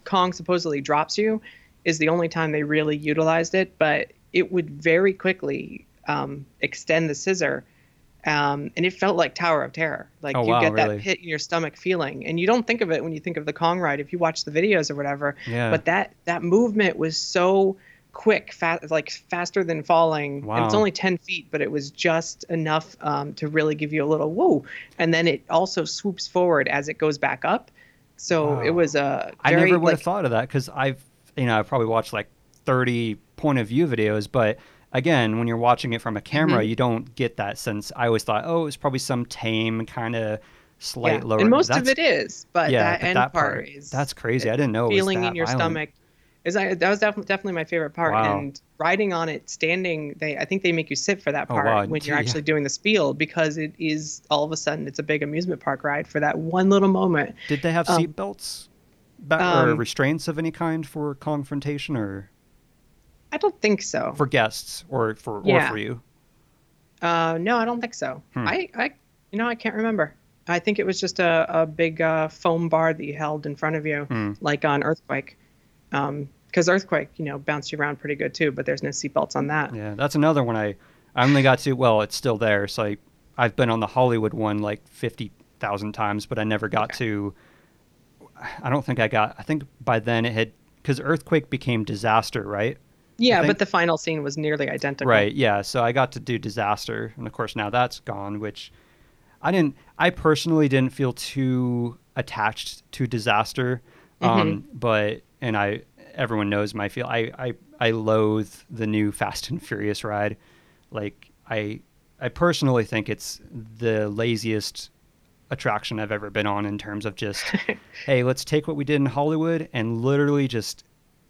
Kong supposedly drops you, is the only time they really utilized it. But it would very quickly um, extend the scissor, um, and it felt like Tower of Terror. Like Oh, you wow, get really? that pit in your stomach feeling, and you don't think of it when you think of the Kong ride if you watch the videos or whatever. Yeah. But that that movement was so quick, fast, like faster than falling. And it's only ten feet, but it was just enough um, to really give you a little whoa. And then it also swoops forward as it goes back up. So Wow. it was a I very never would have thought of that because I've, you know, I've probably watched like 30 point of view videos, but again, when you're watching it from a camera, Mm-hmm. you don't get that sense. I always thought, oh, it's probably some tame kind of slight yeah. lower. And most of it is, but yeah, that but end that part, is that's crazy. I didn't know it was feeling that in your violent. stomach. Is I, that was definitely definitely my favorite part. Wow. And riding on it, standing, they I think they make you sit for that Oh, part wow. when you're Yeah. actually doing the spiel because it is all of a sudden it's a big amusement park ride for that one little moment. Did they have Um, seat belts back, or um, restraints of any kind for Kongfrontation or I don't think so. for guests or for or for you? Uh, no, I don't think so. Hmm. I, I, you know, I can't remember. I think it was just a, a big uh, foam bar that you held in front of you, Hmm. like on Earthquake. Because Earthquake, you know, bounced you around pretty good too, but there's no seatbelts on that. Yeah, that's another one I I only got to. Well, it's still there, so I I've been on the Hollywood one like fifty thousand times, but I never got Okay. to. I don't think I got. I think by then it had because earthquake became disaster, right? Yeah, but the final scene was nearly identical. Right. Yeah. So I got to do disaster, and of course now that's gone. Which I didn't. I personally didn't feel too attached to disaster. Um, but and I everyone knows my feel. I I I loathe the new Fast and Furious ride. Like I I personally think it's the laziest attraction I've ever been on in terms of just hey, let's take what we did in Hollywood and literally just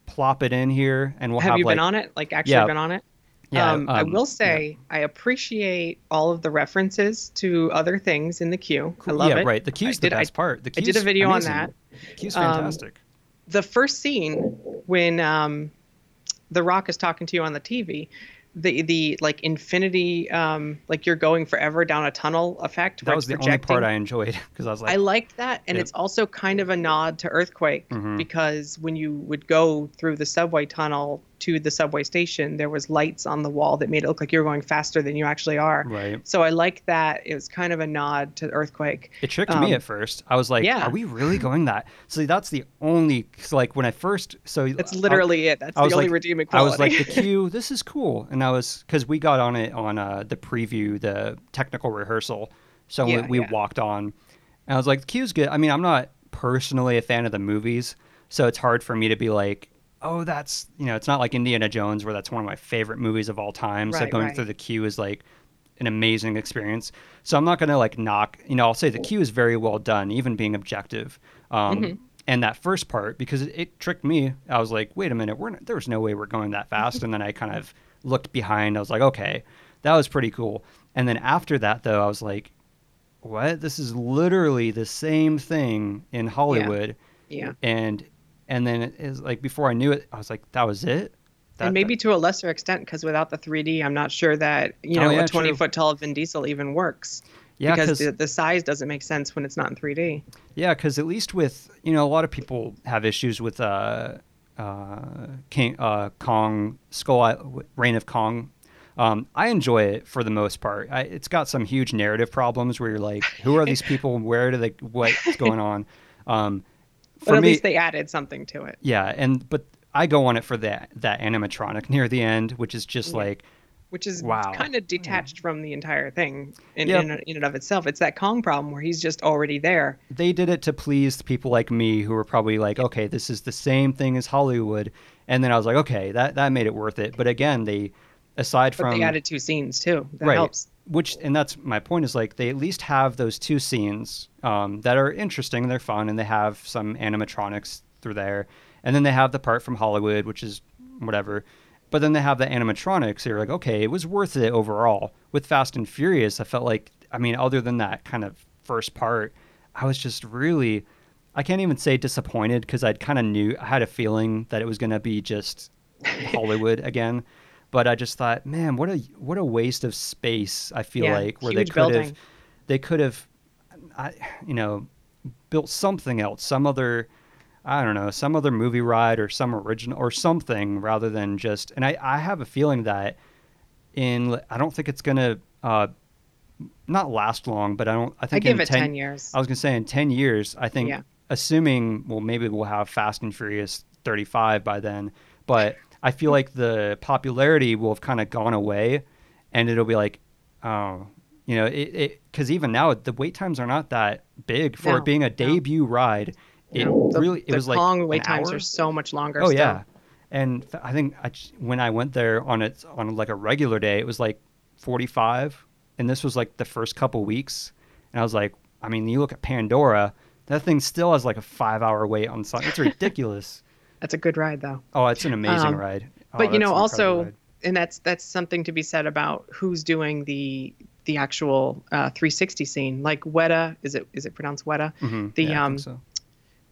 plop it in here and we'll Have have, you like been on it? Like actually Yeah. been on it? Yeah, um, I um, will say I appreciate all of the references to other things in the queue. I love yeah, it. Yeah, right. The queue's I the did- I- best part. The I did a video on that. The queue's Um, fantastic. the first scene when um, the Rock is talking to you on the TV, the the like infinity, um, like you're going forever down a tunnel effect. that was the only part. I enjoyed because I was like, I liked that, and Yeah. it's also kind of a nod to Earthquake Mhm. because when you would go through the subway tunnel to the subway station, there was lights on the wall that made it look like you were going faster than you actually are. right. So I like that. It was kind of a nod to Earthquake. It tricked Um, me at first. I was like, yeah. are we really going that? So that's the only, 'cause, like when I first, so That's I- literally it. That's I the only like- redeeming I was like, the queue, this is cool. And I was, because we got on it on uh, the preview, the technical rehearsal. So Yeah, we, we yeah. walked on. And I was like, the queue's good. I mean, I'm not personally a fan of the movies. So it's hard for me to be like, oh, that's, you know, it's not like Indiana Jones, where that's one of my favorite movies of all time. so going right. through the queue is like an amazing experience. So I'm not going to like knock, you know, I'll say the queue is very well done, even being objective. Um, Mm-hmm. and that first part because it, it tricked me. I was like, wait a minute, we're not, there was no way we're going that fast. and then I kind of looked behind. I was like, okay, that was pretty cool. And then after that, though, I was like, what? This is literally the same thing in Hollywood. Yeah. And and then it is like before I knew it, I was like, that was it. That, and maybe to a lesser extent, because without the 3D, I'm not sure that you Oh, know yeah, a 20 true. foot tall Vin Diesel even works. yeah, because 'cause- the, the size doesn't make sense when it's not in 3D. Yeah, because at least with you know a lot of people have issues with uh, uh, King uh, Kong Skull Reign of Kong. Um, I enjoy it for the most part. I, it's got some huge narrative problems where you're like, who are these people? Where do they? What's going on? Um, But for at me, least they added something to it, yeah, and but I go on it for that that animatronic near the end, which is just Yeah. like which is Wow. kind of detached from the entire thing in, Yep. in, in and of itself. It's that Kong problem where he's just already there. they did it to please people like me who were probably like, okay, this is the same thing as Hollywood, and then I was like, okay, that that made it worth it. But again, they aside from But they added two scenes too. That right, helps. which and that's my point is like they at least have those two scenes um, that are interesting and they're fun, and they have some animatronics through there, and then they have the part from Hollywood, which is whatever. But then they have the animatronics. So you're like, okay, it was worth it overall. With Fast and Furious, I felt like, I mean, other than that kind of first part, I was just really, I can't even say disappointed because I'd kind of knew, I had a feeling that it was going to be just Hollywood again. But I just thought, man, what a what a waste of space. I feel Yeah, like where they could have, they could have, I, you know, built something else, some other, I don't know, some other movie ride or some original or something rather than just. And I, I have a feeling that in, I don't think it's gonna, uh, not last long, but I don't. I I think give in it 10, years. I was gonna say in ten years, I think, Yeah. assuming well, maybe we'll have Fast and Furious 35 by then, but I feel like the popularity will have kind of gone away, and it'll be like, oh, you know, it because even now the wait times are not that big for No, it being a no. debut ride. It No, the, really it the was like Kong an wait times hour? are so much longer. Oh still. yeah, and th- I think I, when I went there on it on like a regular day, it was like 45, and this was like the first couple weeks, and I was like, I mean, you look at Pandora, that thing still has like a five hour wait on something. It's ridiculous. That's a good ride though. oh, it's an amazing Um, ride. Oh, but you know also ride. and that's that's something to be said about who's doing the the actual uh, 360 scene like weta is it is it pronounced weta Mhm. the, Yeah, I um, think so.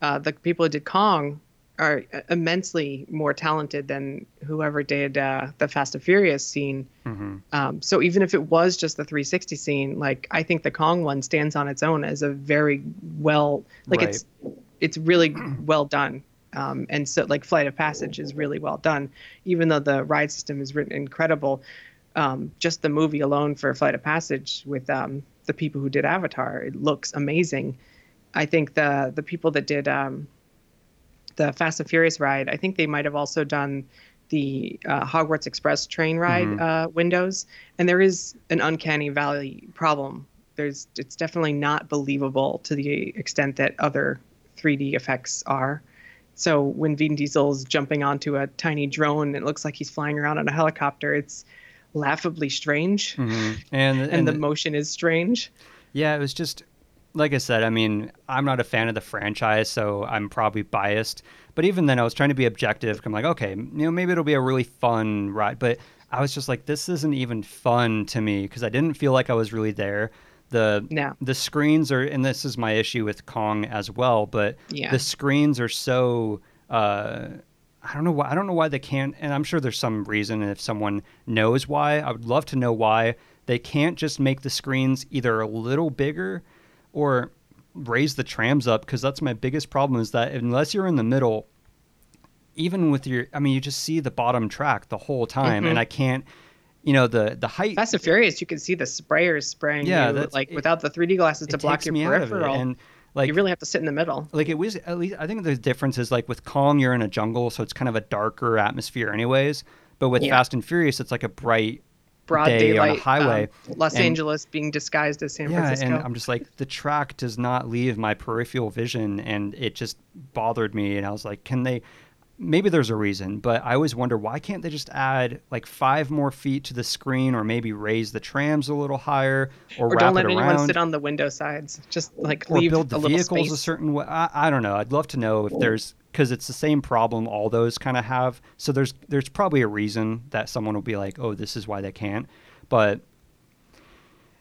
uh, the people who did kong are immensely more talented than whoever did uh, the fast and furious scene Mhm. um, so even if it was just the 360 scene like i think the kong one stands on its own as a very well like Right. it's it's really well done um, and so like flight of passage is really well done. Even though the ride system is written incredible um, just the movie alone for flight of passage with um, the people who did avatar it looks amazing. I think the the people that did um, the fast and furious ride i think they might have also done the uh, hogwarts express train ride Mhm. uh, windows. And there is an uncanny valley problem. There's it's definitely not believable to the extent that other 3d effects are so when Vin Diesel's jumping onto a tiny drone, it looks like he's flying around on a helicopter. It's laughably strange, Mhm. And and, the motion is strange. Yeah, it was just like I said. I mean, I'm not a fan of the franchise, so I'm probably biased. But even then, I was trying to be objective. I'm like, okay, you know, maybe it'll be a really fun ride. But I was just like, this isn't even fun to me because I didn't feel like I was really there. The No. the screens are, and this is my issue with Kong as well. But Yeah. the screens are so. Uh, I don't know why. I don't know why they can't. And I'm sure there's some reason. And if someone knows why, I would love to know why they can't just make the screens either a little bigger or raise the trams up. Because that's my biggest problem is that unless you're in the middle, even with your, I mean, you just see the bottom track the whole time, Mhm. and I can't. You know the the height. Fast and Furious, you can see the sprayers spraying Yeah, you, like it- without the 3D glasses to block your me out of it, peripheral. and like you really have to sit in the middle. like it was at least I think the difference is like with Kong you're in a jungle so it's kind of a darker atmosphere anyways but with Yeah. Fast and Furious it's like a bright Broad day on a daylight highway, um, Los and- Angeles being disguised as San yeah Francisco. and I'm just like the track does not leave my peripheral vision and it just bothered me and I was like can they maybe there's a reason, but I always wonder why can't they just add like five more feet to the screen, or maybe raise the trams a little higher, or, or wrap don't let it anyone around, sit on the window sides. Just like or leave build the a vehicles a certain way. I, I don't know. I'd love to know if there's because it's the same problem all those kind of have. So there's there's probably a reason that someone will be like, oh, this is why they can't. But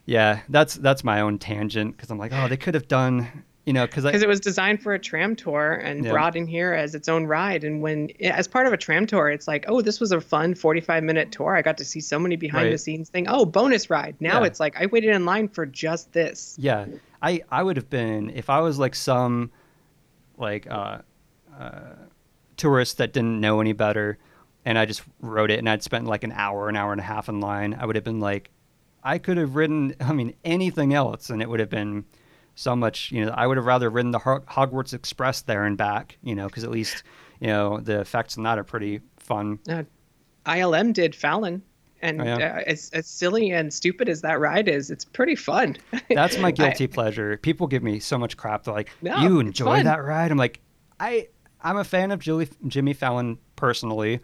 yeah, that's that's my own tangent because I'm like, oh, they could have done, you know, because because it was designed for a tram tour and Yeah. brought in here as its own ride. And when, as part of a tram tour, it's like, oh, this was a fun 45 minute tour. I got to see so many behind-the-scenes thing. Oh, bonus ride. Now Yeah. it's like I waited in line for just this. Yeah, I I would have been if I was like some like uh, uh, tourist that didn't know any better, and I just rode it and I'd spent like an hour, an hour and a half in line. I would have been like, I could have ridden. I mean, anything else, and it would have been so much. You know, I would have rather ridden the Hogwarts Express there and back. You know, because at least you know the effects on that are pretty fun. Uh, ILM did Fallon. And Oh, yeah. uh, as, as silly and stupid as that ride is, it's pretty fun. That's my I- guilty pleasure. People give me so much crap. They're like, No, "You enjoy that ride?" I'm like, "I I'm a fan of Jimmy Jimmy Fallon personally.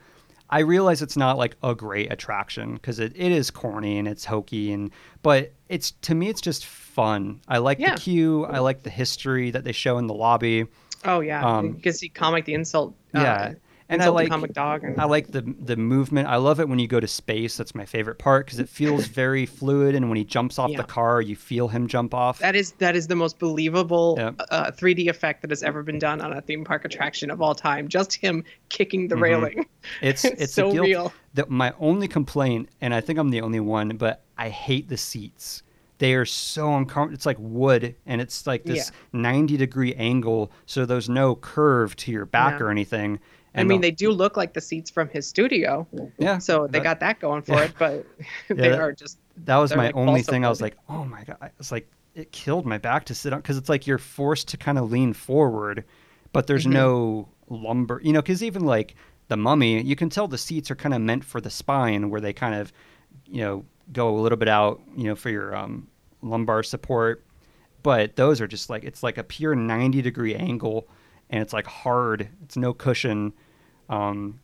I realize it's not like a great attraction because it, it is corny and it's hokey and but it's to me it's just fun. I like Yeah. the queue. I like the history that they show in the lobby. Oh yeah, Um, you can see comic the insult. Yeah. uh, And I like comic dog. And, I like the the movement. I love it when you go to space. That's my favorite part because it feels very fluid. And when he jumps off Yeah. the car, you feel him jump off. that is that is the most believable Yep. uh, 3D effect that has ever been done on a theme park attraction of all time. Just him kicking the Mhm. railing. It's It's it's so real. My only complaint, and I think I'm the only one, but I hate the seats. They are so uncomfortable. It's like wood, and it's like this 90 degree angle, so there's no curve to your back Yeah. or anything. I mean, the- they do look like the seats from his studio, yeah. so they that- got that going for yeah. it. But they that- are just That was my like only thing. I was like, oh my god, it's like it killed my back to sit on because it's like you're forced to kind of lean forward, but there's Mhm. no lumbar, you know, because even like the mummy, you can tell the seats are kind of meant for the spine where they kind of, you know, go a little bit out, you know, for your um, lumbar support. But those are just like it's like a pure 90 degree angle, and it's like hard. It's no cushion. Um,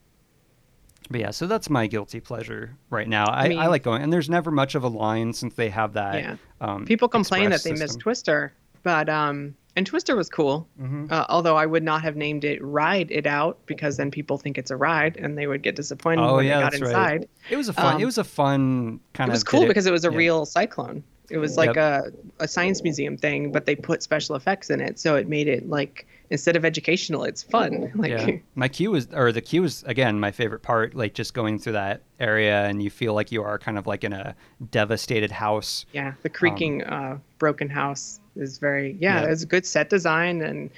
but yeah, so that's my guilty pleasure right now. I, I, mean- like going, and there's never much of a line since they have that. Yeah. Um, people complain that they system. Twister, but um, and Twister was cool. Mhm. Uh, although I would not have named it Ride It Out because then people think it's a ride and they would get disappointed Oh when yeah, they got inside. right. It was a fun. it Um, was a fun kind of. It was cool did because it was a yeah. real cyclone. It was like a, a science museum thing, but they put special effects in it, so it made it like instead of educational, it's fun. Like yeah, my queue was, or the queue was again my favorite part. Like just going through that area, and you feel like you are kind of like in a devastated house. Yeah, the creaking uh, broken house is very yeah. Yeah. It's a good set design and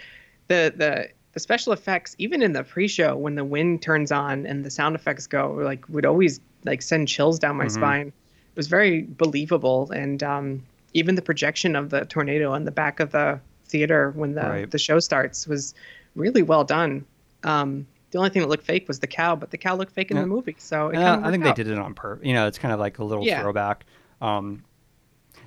the the the special effects even in the pre-show when the wind turns on and the sound effects go like would always like send chills down my Mhm. spine. It was very believable and um, even the projection of the tornado on the back of the theater when the Right. the show starts was really well done. Um, the only thing that looked fake was the cow, but the cow looked fake in Yeah. the movie, so Yeah, I think they did it on purpose. You know, it's kind of like a little Yeah. throwback. Um,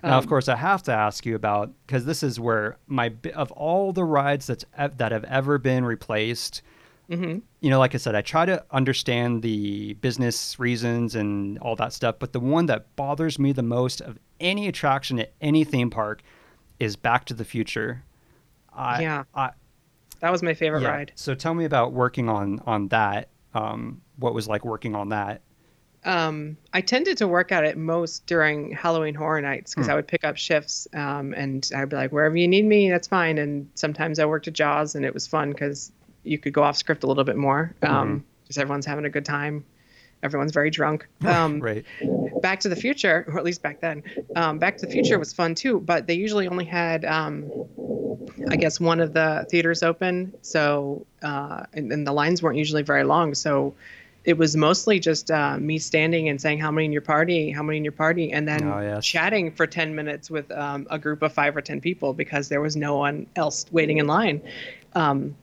now, of Um, course, I have to ask you about because this is where my of all the rides that's that have ever been replaced. hmm You know, like I said, I try to understand the business reasons and all that stuff, but the one that bothers me the most of any attraction at any theme park is Back to the Future. I, Yeah. I, That was my favorite yeah. ride. So tell me about working on on that. Um, what was like working on that? Um, I tended to work at it most during Halloween Horror Nights because Hmm. I would pick up shifts um, and I'd be like, wherever you need me, that's fine. And sometimes I worked at Jaws and it was fun because you could go off script a little bit more because Mm-hmm. everyone's having a good time. Everyone's very drunk. Um, right. Back to the Future, or at least back then, um, Back to the Future was fun too, but they usually only had, um, I guess, one of the theaters open. So, uh, and, and the lines weren't usually very long. So it was mostly just uh, me standing and saying, How many in your party? How many in your party? And then Oh, yes. chatting for 10 minutes with um, a group of five or 10 people because there was no one else waiting in line. Um,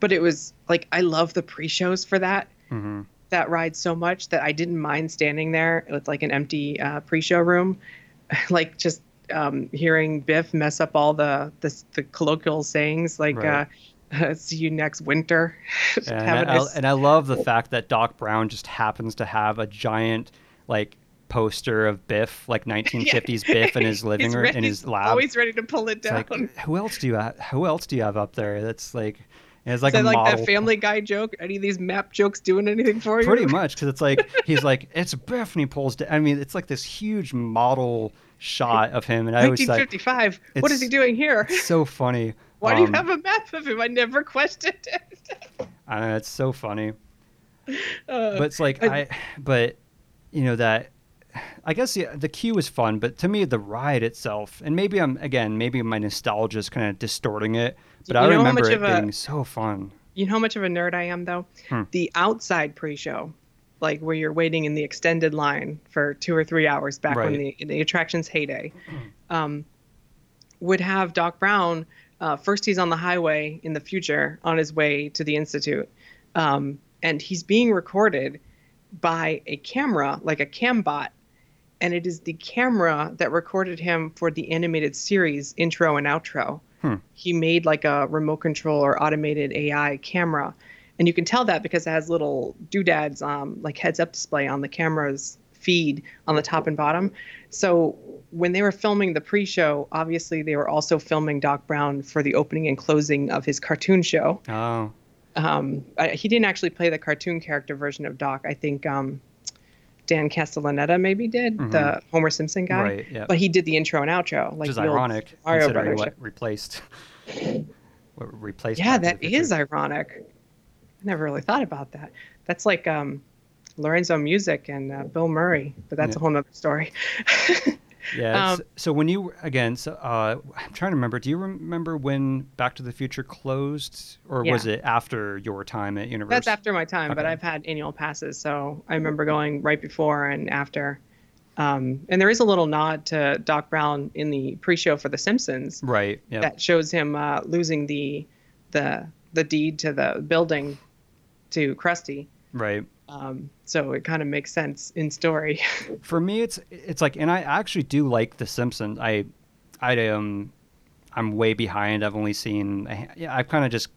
but it was like, I love the pre shows for that hmm that ride so much that I didn't mind standing there with like an empty uh, pre-show room, like just um, hearing Biff mess up all the the, the colloquial sayings. Like Right. uh, uh, see you next winter. And a I, nice- and I love the fact that Doc Brown just happens to have a giant like poster of Biff, like 1950s Biff, in his living room ready- in his lab. Always ready to pull it down. like, who else do you have? Who else do you have up there? That's like, it's like that a like that Family Guy joke? Any of these map jokes doing anything for you? Pretty much, because it's like he's like it's Biff, and he pulls. down. I mean, it's like this huge model shot of him, and I was like, 1955. what is he doing here? so funny. Why do you Um, have a map of him? I never questioned it. I know, it's so funny. Uh, but it's like I- I, but you know that I guess the the queue was fun, but to me the ride itself, and maybe I'm again maybe my nostalgia is kind of distorting it, but I remember it of a- being so fun. You know how much of a nerd I am, though? Hmm. The outside pre show, like where you're waiting in the extended line for two or three hours back when the, the attraction's heyday, um, would have Doc Brown. Uh, first, he's on the highway in the future on his way to the Institute. Um, and he's being recorded by a camera, like a cambot. And it is the camera that recorded him for the animated series intro and outro Hmm. he made like a remote control or automated AI camera. And you can tell that because it has little doodads, um, like heads up display on the camera's feed on the top and bottom. So when they were filming the pre show, obviously they were also filming Doc Brown for the opening and closing of his cartoon show. Oh, Um, I, he didn't actually play the cartoon character version of Doc. I think um, Dan Castellaneta maybe did, the Homer Simpson guy. Mm-hmm. Right, yeah. But he did the intro and outro. Like which is ironic Mario considering what replaced. What replaced? Yeah, that is ironic. I never really thought about that. That's like um, Lorenzo Music and uh, Bill Murray, but that's Yeah. a whole other story. Yeah. Um, so when you again, so, uh, I'm trying to remember. Do you remember when Back to the Future closed, or was it after your time at Universal? that's after my time, but I've had annual passes, so I remember going right before and after. Um, and there is a little nod to Doc Brown in the pre-show for The Simpsons Right. Yeah. that shows him uh, losing the the the deed to the building to Krusty. Right. Um, so it kind of makes sense in story. For me, it's it's like, and I actually do like The Simpsons. I, I um, I'm way behind. I've only seen. Yeah, I've kind of just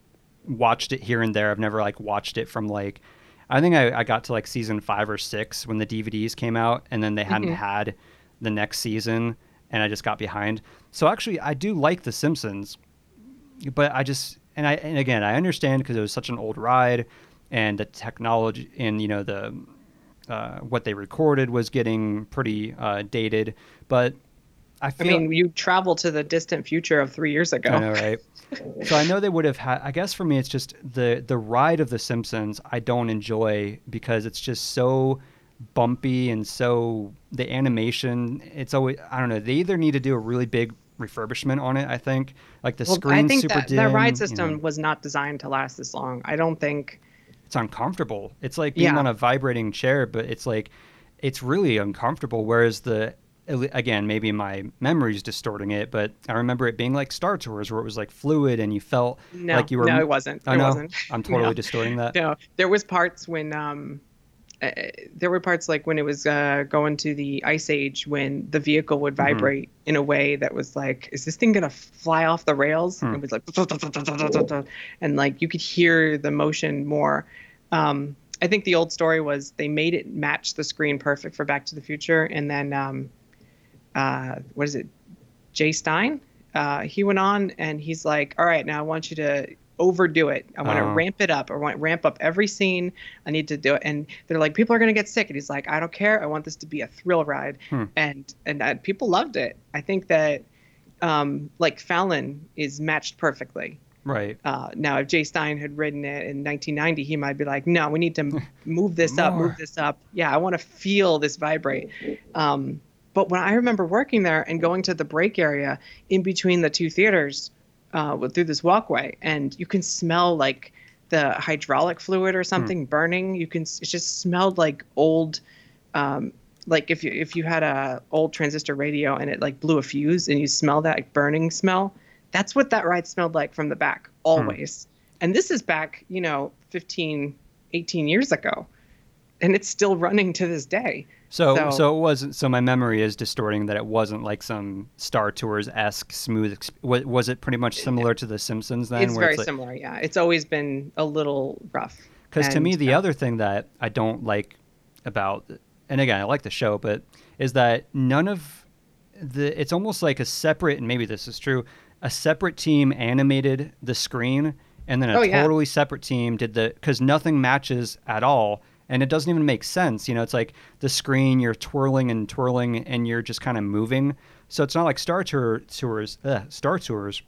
watched it here and there. I've never like watched it from like. I think I, I got to like season five or six when the DVDs came out, and then they hadn't Mhm. had the next season, and I just got behind. So actually, I do like The Simpsons, but I just and I and again I understand because it was such an old ride, and the technology and you know the uh, what they recorded was getting pretty uh, dated, but I I feel mean, you travel to the distant future of three years ago. I know, right? so I know they would have had. I guess for me, it's just the the ride of The Simpsons. I don't enjoy because it's just so bumpy and so the animation. It's always I don't know. They either need to do a really big refurbishment on it. I think like the Well, screen's I think super that, dim. that ride you system know. was not designed to last this long. I don't think. It's uncomfortable. It's like being Yeah. on a vibrating chair, but it's like it's really uncomfortable. Whereas the again, maybe my memory's distorting it, but I remember it being like Star Tours, where it was like fluid and you felt No, like you were. no, it wasn't. I it know. wasn't. I'm totally No. distorting that. No, there was parts when um, uh, there were parts like when it was uh, going to the ice age when the vehicle would Mm-hmm. vibrate in a way that was like, is this thing gonna fly off the rails? Hmm. It was like, and like you could hear the motion more. Um, I think the old story was they made it match the screen perfect for Back to the Future, and then um, uh, what is it, Jay Stein? Uh, he went on and he's like, all right, now I want you to overdo it. I want to Oh. ramp it up. I want to ramp up every scene. I need to do it. And they're like, people are going to get sick. And he's like, I don't care. I want this to be a thrill ride. Hmm. And, and uh, people loved it. I think that um, like Fallon is matched perfectly. Right. Uh, now, if Jay Stein had written it in 1990, he might be like, "No, we need to move this up, move this up." Yeah, I want to feel this vibrate. Um, but when I remember working there and going to the break area in between the two theaters uh, through this walkway, and you can smell like the hydraulic fluid or something burning. You can. It just smelled like old. Um, like if you if you had a old transistor radio and it like blew a fuse and you smell that burning smell, that's what that ride smelled like from the back always. And this is back, you know, 15, 18 years ago. And it's still running to this day. So, So- so, it wasn't. So my memory is distorting that it wasn't like some Star Tours esque smooth. Ex- wa- was it pretty much similar to The Simpsons then? it's very like, similar. Yeah, it's always been a little rough. Because to me, the uh, other thing that I don't like about, and again, I like the show, but is that none of the, it's almost like a separate, and maybe this is true, a separate team animated the screen, and then a Oh, yeah. totally separate team did the, because nothing matches at all. And it doesn't even make sense. You know, it's like the screen, you're twirling and twirling, and you're just kind of moving. So it's not like Star Tour tours, uh, Star Tours,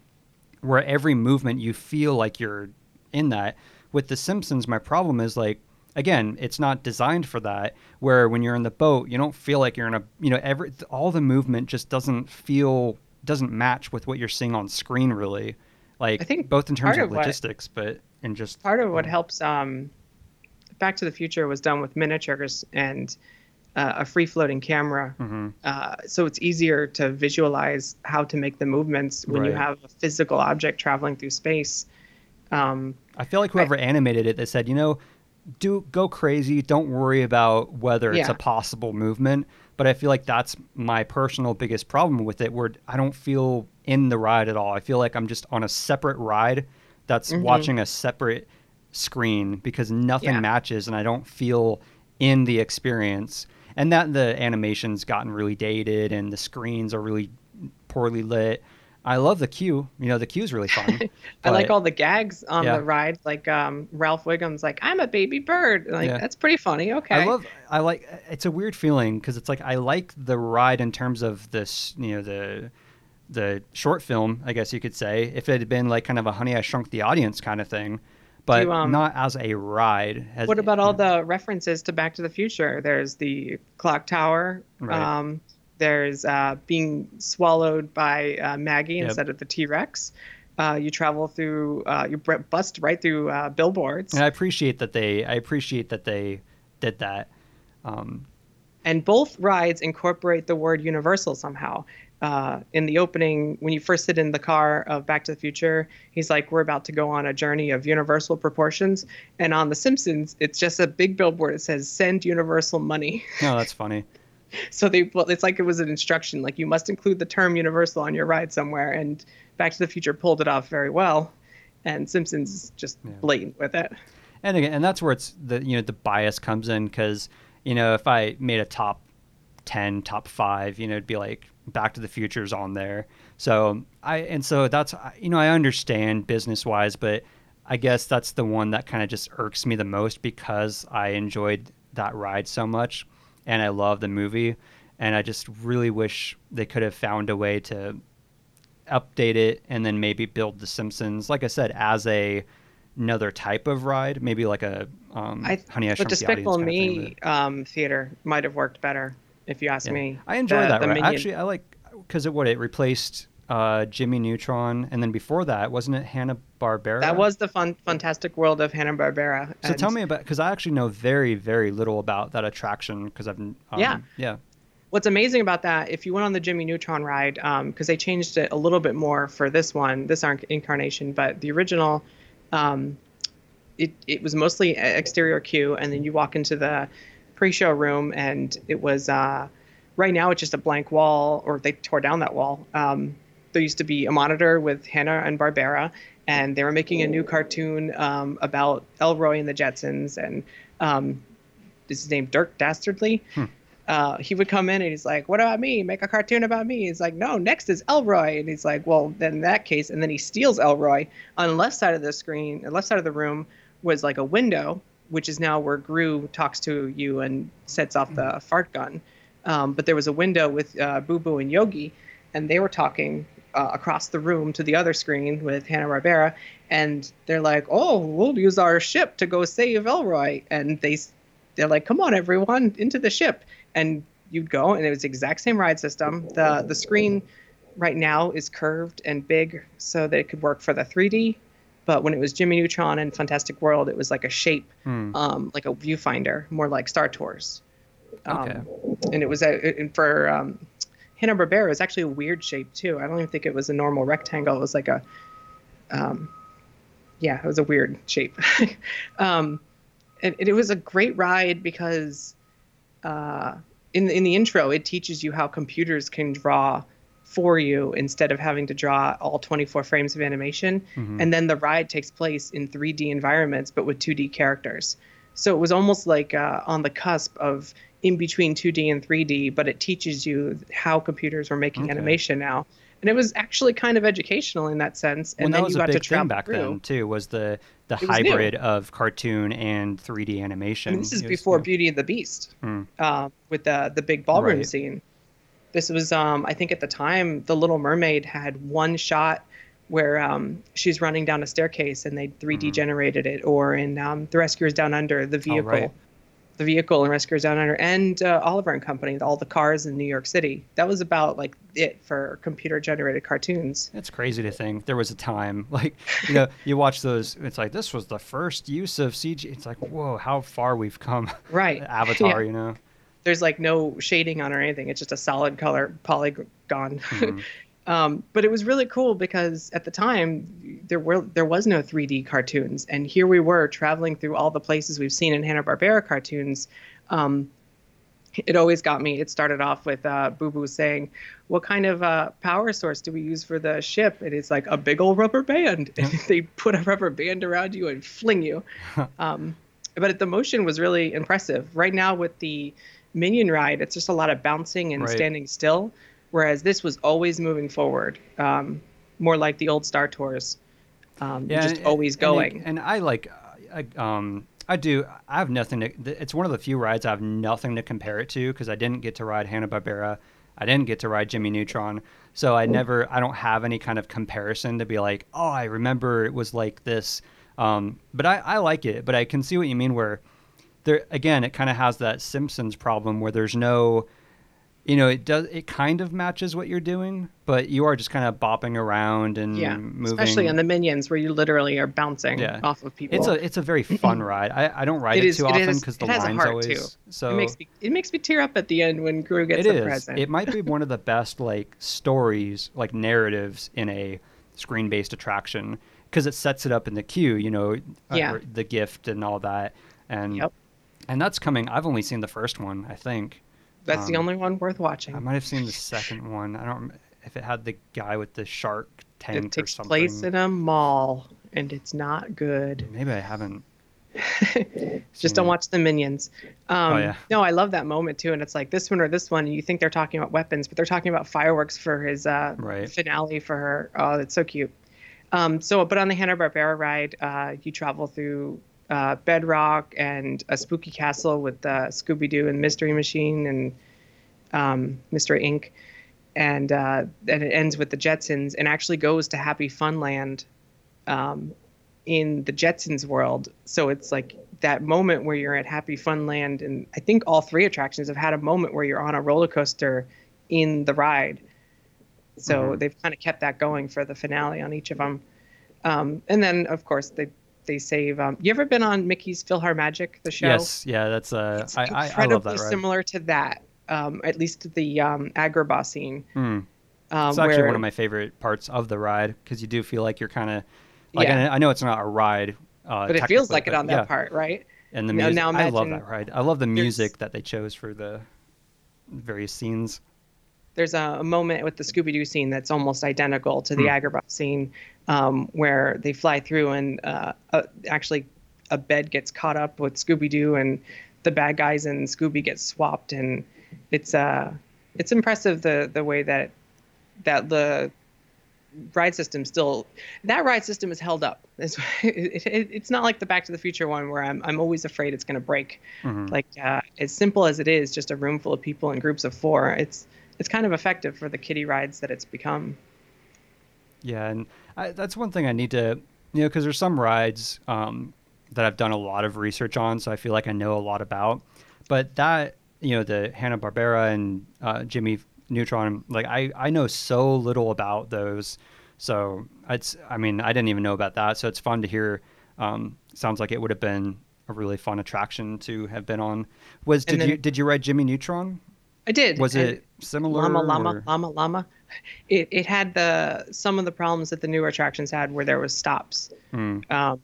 where every movement you feel like you're in that. With The Simpsons, my problem is like, again, it's not designed for that. Where when you're in the boat, you don't feel like you're in a, you know, every all the movement just doesn't feel doesn't match with what you're seeing on screen really. Like I think both in terms of of what- logistics, but in just part of what helps um, Back to the Future was done with miniatures and uh, a free floating camera. Mhm. Uh, so it's easier to visualize how to make the movements when you have a physical object traveling through space. Um, I feel like whoever animated it, they said, you know, do go crazy. Don't worry about whether it's Yeah. a possible movement. But I feel like that's my personal biggest problem with it, where I don't feel in the ride at all. I feel like I'm just on a separate ride that's Mhm. watching a separate screen because nothing Yeah. matches, and I don't feel in the experience. And that the animation's gotten really dated, and the screens are really poorly lit. I love the queue. You know, the queue's really fun. I like all the gags on Yeah. the ride, like um, Ralph Wiggum's like, "I'm a baby bird." Like Yeah. that's pretty funny. Okay. I love. I like. It's a weird feeling because it's like I like the ride in terms of this. You know the the short film, I guess you could say, if it had been like kind of a Honey I Shrunk the Audience kind of thing, but you, um, not as a ride. As, What about all the references to Back to the Future? There's the clock tower. Right. Um, there's uh, being swallowed by uh, Maggie Yep. instead of the T Rex. Uh, you travel through. Uh, you bust right through uh, billboards. And I appreciate that they. I appreciate that they did that. Um, and both rides incorporate the word universal somehow. Uh, in the opening, when you first sit in the car of Back to the Future, he's like, "We're about to go on a journey of universal proportions." And on The Simpsons, it's just a big billboard that says "Send universal money." no, that's funny. so they, well, it's like it was an instruction, like you must include the term universal on your ride somewhere. And Back to the Future pulled it off very well, and Simpsons is just Yeah. blatant with it. and again, and that's where it's the you know the bias comes in because you know if I made a top ten, top five, you know, it'd be like Back to the Future's on there. So I and so that's you know I understand business wise, but I guess that's the one that kind of just irks me the most because I enjoyed that ride so much and I love the movie, and I just really wish they could have found a way to update it and then maybe build the Simpsons, like I said, as a another type of ride, maybe like a um, I, Honey I but Shrunk the Despicable Audience kind of Me thing, um, theater might have worked better, if you ask yeah. me. I enjoy The- that the ride. Actually, I like because it what it replaced uh, Jimmy Neutron, and then before that, wasn't it Hanna Barbera? That was the fun, fantastic world of Hanna Barbera. So tell me about because I actually know very very little about that attraction because I've um, Yeah. yeah What's amazing about that, if you went on the Jimmy Neutron ride, because they changed it a little bit more for this one, this incarnation, but the original, um, it it was mostly exterior queue, and then you walk into the pre-show room, and it was uh, right now it's just a blank wall, or they tore down that wall. Um, there used to be a monitor with Hanna and Barbera, and they were making a new cartoon um, about Elroy and the Jetsons, and um, is his name Dirk Dastardly? uh, he would come in and he's like, "What about me? Make a cartoon about me." He's like, "No, next is Elroy," and he's like, "Well, then in that case," and then he steals Elroy. On the left side of the screen, the left side of the room was like a window, which is now where Gru talks to you and sets off the fart gun. Um, but there was a window with uh, Boo Boo and Yogi, and they were talking uh, across the room to the other screen with Hanna Barbera, and they're like, "Oh, we'll use our ship to go save Elroy," and they they're like, "Come on, everyone, into the ship!" And you'd go, and it was the exact same ride system. the The screen right now is curved and big, so that it could work for the 3D. But when it was Jimmy Neutron and Fantastic World, it was like a shape, Hmm. um, like a viewfinder, more like Star Tours. Um, Okay. And it was a, and for um, Hanna Barbera, it was actually a weird shape too. I don't even think it was a normal rectangle. It was like a, um, yeah, it was a weird shape. um, and, and it was a great ride because uh, in in the intro, it teaches you how computers can draw for you instead of having to draw all 24 frames of animation. Mhm. And then the ride takes place in 3D environments, but with 2D characters. So it was almost like uh, on the cusp of in between 2D and 3D, but it teaches you how computers were making Okay. animation now. And it was actually kind of educational in that sense. Well, And that then was you a got to big travel thing back through. then too. Was the the It was new. hybrid of cartoon and 3D animation? I mean, this is before new. Beauty and the Beast, Hmm. uh, with the the big ballroom Right. scene. This was, um, I think, at the time, The Little Mermaid had one shot where um, she's running down a staircase and they 3D generated it, or in um, The Rescuers Down Under, the vehicle, Mm-hmm. Oh, right. the vehicle and Rescuers Down Under, and uh, Oliver and Company, all the cars in New York City. That was about like it for computer generated cartoons. It's crazy to think there was a time like you know you watch those. It's like this was the first use of CG. It's like whoa, how far we've come. Right. Avatar, Yeah. you know. There's like no shading on or anything. It's just a solid color polygon. Mhm. um, but it was really cool because at the time there were there was no 3D cartoons, and here we were traveling through all the places we've seen in Hanna Barbera cartoons. Um, it always got me. It started off with uh, Boo Boo saying, "What kind of uh, power source do we use for the ship?" And it's like a big old rubber band, and they put a rubber band around you and fling you. um, but the motion was really impressive. Right now with the Minion ride, it's just a lot of bouncing and Right. standing still, whereas this was always moving forward, um, more like the old Star Tours. Um, you're just and- always and going. And, I like, I, um, I do. I have nothing to. It's one of the few rides I have nothing to compare it to because I didn't get to ride Hanna Barbera. I didn't get to ride Jimmy Neutron, so I never. I don't have any kind of comparison to be like, oh, I remember it was like this. Um, but I, I like it. But I can see what you mean. Where there again, it kind of has that Simpsons problem where there's no. You know, it does. It kind of matches what you're doing, but you are just kind of bopping around and yeah, moving. especially on the Minions, where you literally are bouncing Yeah. off of people. It's a it's a very fun ride. I, I don't ride It it, is- too it often because the it has a heart, always too. so. it makes me it makes me tear up at the end when Gru gets it the is. present. It might be one of the best like stories, like narratives in a screen-based attraction because it sets it up in the queue. You know, uh, Yeah. or the gift and all that, and Yep. And that's coming. I've only seen the first one. I think That's the um, only one worth watching. I might have seen the second one. I don't if it had the guy with the shark tank it or takes something. place in a mall, and it's not good. Maybe I haven't. Just don't it. watch the minions. Um, Oh, yeah. No, I love that moment too, and it's like this one or this one. And you think they're talking about weapons, but they're talking about fireworks for his uh, Right. finale for her. Oh, that's so cute. Um, so, but on the Hanna Barbera ride, uh, you travel through uh, Bedrock and a spooky castle with uh, Scooby Doo and Mystery Machine and um, Mystery Inc. And uh, and it ends with the Jetsons and actually goes to Happy Funland um, in the Jetsons world. So it's like that moment where you're at Happy Funland, and I think all three attractions have had a moment where you're on a roller coaster in the ride. So Mhm. they've kind of kept that going for the finale on each of them. Um, and then of course they they save. Um, you ever been on Mickey's PhilharMagic, the show? Yes, yeah, that's uh, It's I, I I incredibly love that ride. similar to that. Um, at least the um, Agrabah scene. Hmm. Um, It's actually where, one of my favorite parts of the ride because you do feel like you're kind of like Yeah. I, I know it's not a ride, uh, but it feels like it on that yeah. part, right? And the music, now I love that ride. I love the music that they chose for the various scenes. there's a, a moment with the Scooby Doo scene that's almost identical to the Hmm. Agrabah scene, um, where they fly through and uh, uh, actually a bed gets caught up with Scooby Doo and the bad guys and Scooby get swapped, and it's uh it's impressive the the way that that the ride system still that ride system is held up. It's it, it, it's not like the Back to the Future one where I'm I'm always afraid it's going to break Mhm. like uh, as simple as it is just a room full of people in groups of four it's it's kind of effective for the kiddie rides that it's become Yeah, and I, that's one thing I need to, you know, because there's some rides um, that I've done a lot of research on, so I feel like I know a lot about. But that, you know, the Hanna Barbera and uh, Jimmy Neutron, like I, I know so little about those. So it's, I mean, I didn't even know about that. So it's fun to hear. Um, sounds like it would have been a really fun attraction to have been on. Was did you did you ride Jimmy Neutron? i did Was and it similar? llama llama or- llama llama it, it had the some of the problems that the newer attractions had where there was stops Hmm. um,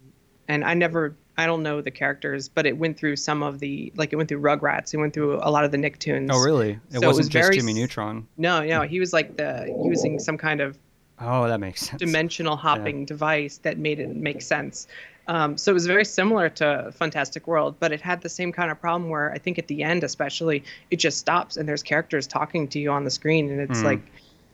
and i never I don't know the characters, but it went through some of the like it went through Rugrats. It went through a lot of the Nicktoons. Oh, really? It So wasn't was just very Jimmy Neutron. No, no, he was like the using some kind of Oh, that makes sense. dimensional hopping device that made it make sense. Um, so it was very similar to Fantastic World, but it had the same kind of problem where I think at the end, especially, it just stops and there's characters talking to you on the screen, and it's Mm. like.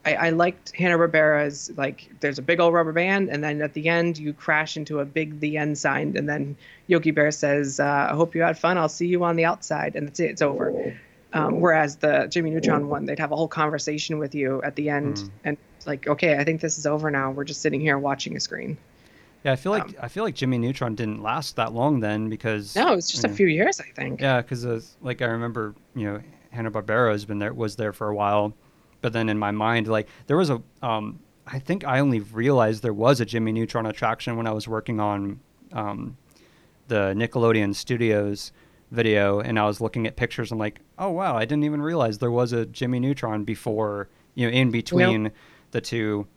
I, I liked Hanna Barbera's like there's a big old rubber band and then at the end you crash into a big the end sign and then Yogi Bear says uh, I hope you had fun I'll see you on the outside and that's it it's over. Um, whereas the Jimmy Neutron one they'd have a whole conversation with you at the end Mm. and like okay I think this is over now we're just sitting here watching a screen. Yeah, I feel like Um, I feel like Jimmy Neutron didn't last that long then because No, it's just a few years I think. Yeah, because like I remember, you know, Hanna Barbera has been there, was there for a while, but then in my mind, like there was a, um, I think I only realized there was a Jimmy Neutron attraction when I was working on, um, the Nickelodeon Studios video, and I was looking at pictures. I'm like, oh wow, I didn't even realize there was a Jimmy Neutron before, you know, in between the two.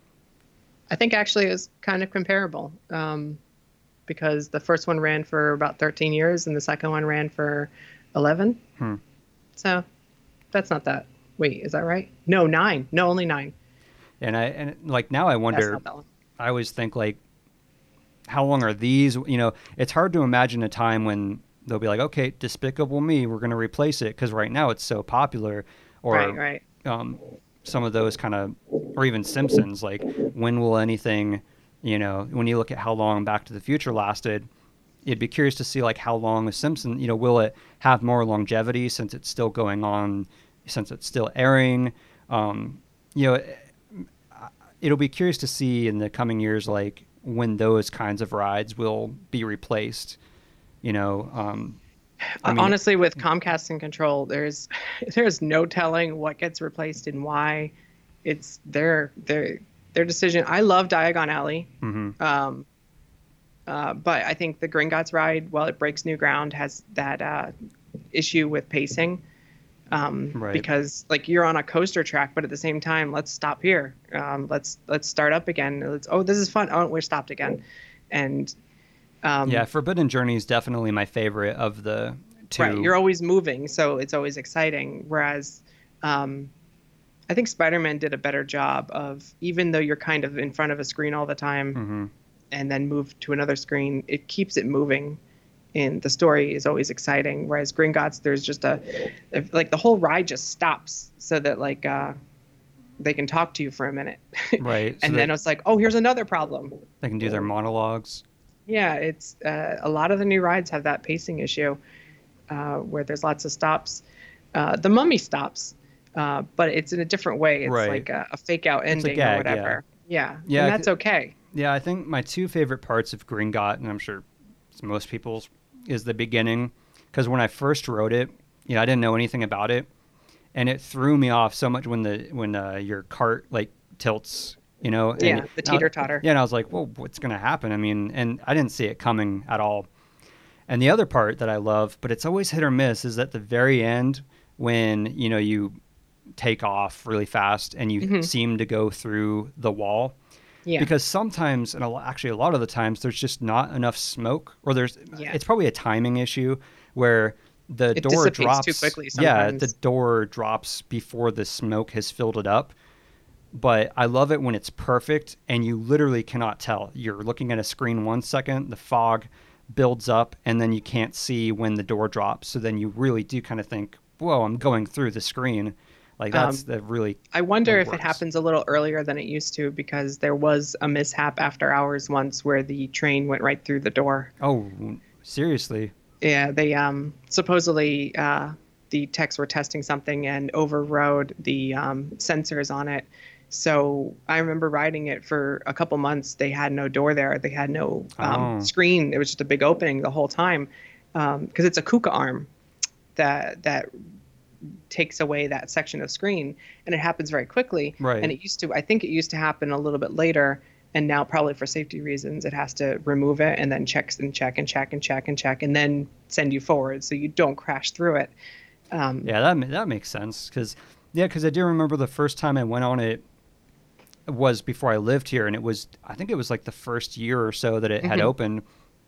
I think actually it was kind of comparable um, because the first one ran for about 13 years and the second one ran for 11. Hmm. So that's not that. Wait, is that right? No, nine. No, only nine. And I and like now I That's wonder. not that one. I always think like, how long are these? You know, it's hard to imagine a time when they'll be like, okay, Despicable Me, we're going to replace it because right now it's so popular, or right, right. um, some of those kind of, or even Simpsons. Like, when will anything, you know, when you look at how long Back to the Future lasted, you'd be curious to see like how long a Simpson, you know, will it have more longevity since it's still going on, since it's still airing. Um, you know, it'll be curious to see in the coming years, like when those kinds of rides will be replaced. You know, um, I mean- Honestly, with Comcast and Control, there's there's no telling what gets replaced and why. It's their their their decision. I love Diagon Alley. mhm. Um, uh, but I think the Gringotts ride, while it breaks new ground, has that uh, issue with pacing. Um, Right. Because like you're on a coaster track, but at the same time, let's stop here. Um, let's let's start up again. Let's oh this is fun. Oh we're stopped again, and um, yeah, Forbidden Journey is definitely my favorite of the two. right. You're always moving, so it's always exciting. Whereas um, I think Spider-Man did a better job of even though you're kind of in front of a screen all the time. hmm and then move to another screen, it keeps it moving. And the story is always exciting. Whereas Gringotts, there's just a, like the whole ride just stops so that like uh, they can talk to you for a minute. Right. and that then it's like, oh, here's another problem. they can do their monologues. Yeah, it's uh, a lot of the new rides have that pacing issue uh, where there's lots of stops. Uh, the Mummy stops, uh, but it's in a different way. It's Right. like a, a fake out ending yeah. or whatever. Yeah, Yeah, and that's okay. Yeah, I think my two favorite parts of Gringot, and I'm sure it's most people's, is the beginning. Because when I first wrote it, you know, I didn't know anything about it, and it threw me off so much when the when uh, your cart like tilts, you know. and- Yeah, the and teeter totter. Yeah, and I was like, well, what's gonna happen? I mean, and I didn't see it coming at all. And the other part that I love, but it's always hit or miss, is at the very end when you know you take off really fast and you Mhm. seem to go through the wall Yeah. because sometimes and actually a lot of the times there's just not enough smoke or there's Yeah. it's probably a timing issue where the It door drops too quickly yeah the door drops before the smoke has filled it up. But i love it when it's perfect and you literally cannot tell. You're looking at a screen one second the fog builds up and then you can't see when the door drops. So then you really do kind of think whoa i'm going through the screen like that's Um, the really I wonder if it happens a little earlier than it used to because there was a mishap after hours once where the train went right through the door. oh seriously Yeah, they um supposedly uh, the techs were testing something and overrode the um, sensors on it. So I remember riding it for a couple months. They had no door there. They had no um, Oh. screen. It was just a big opening the whole time because it's a Kuka arm that that takes away that section of screen, and it happens very quickly. Right. And it used to. I think it used to happen a little bit later. And now, probably for safety reasons, it has to remove it and then checks and check and check and check and check and then send you forward so you don't crash through it. Um, Yeah, that that makes sense because yeah, because I do remember the first time I went on it was before I lived here, and it was I think it was like the first year or so that it had Mhm. opened,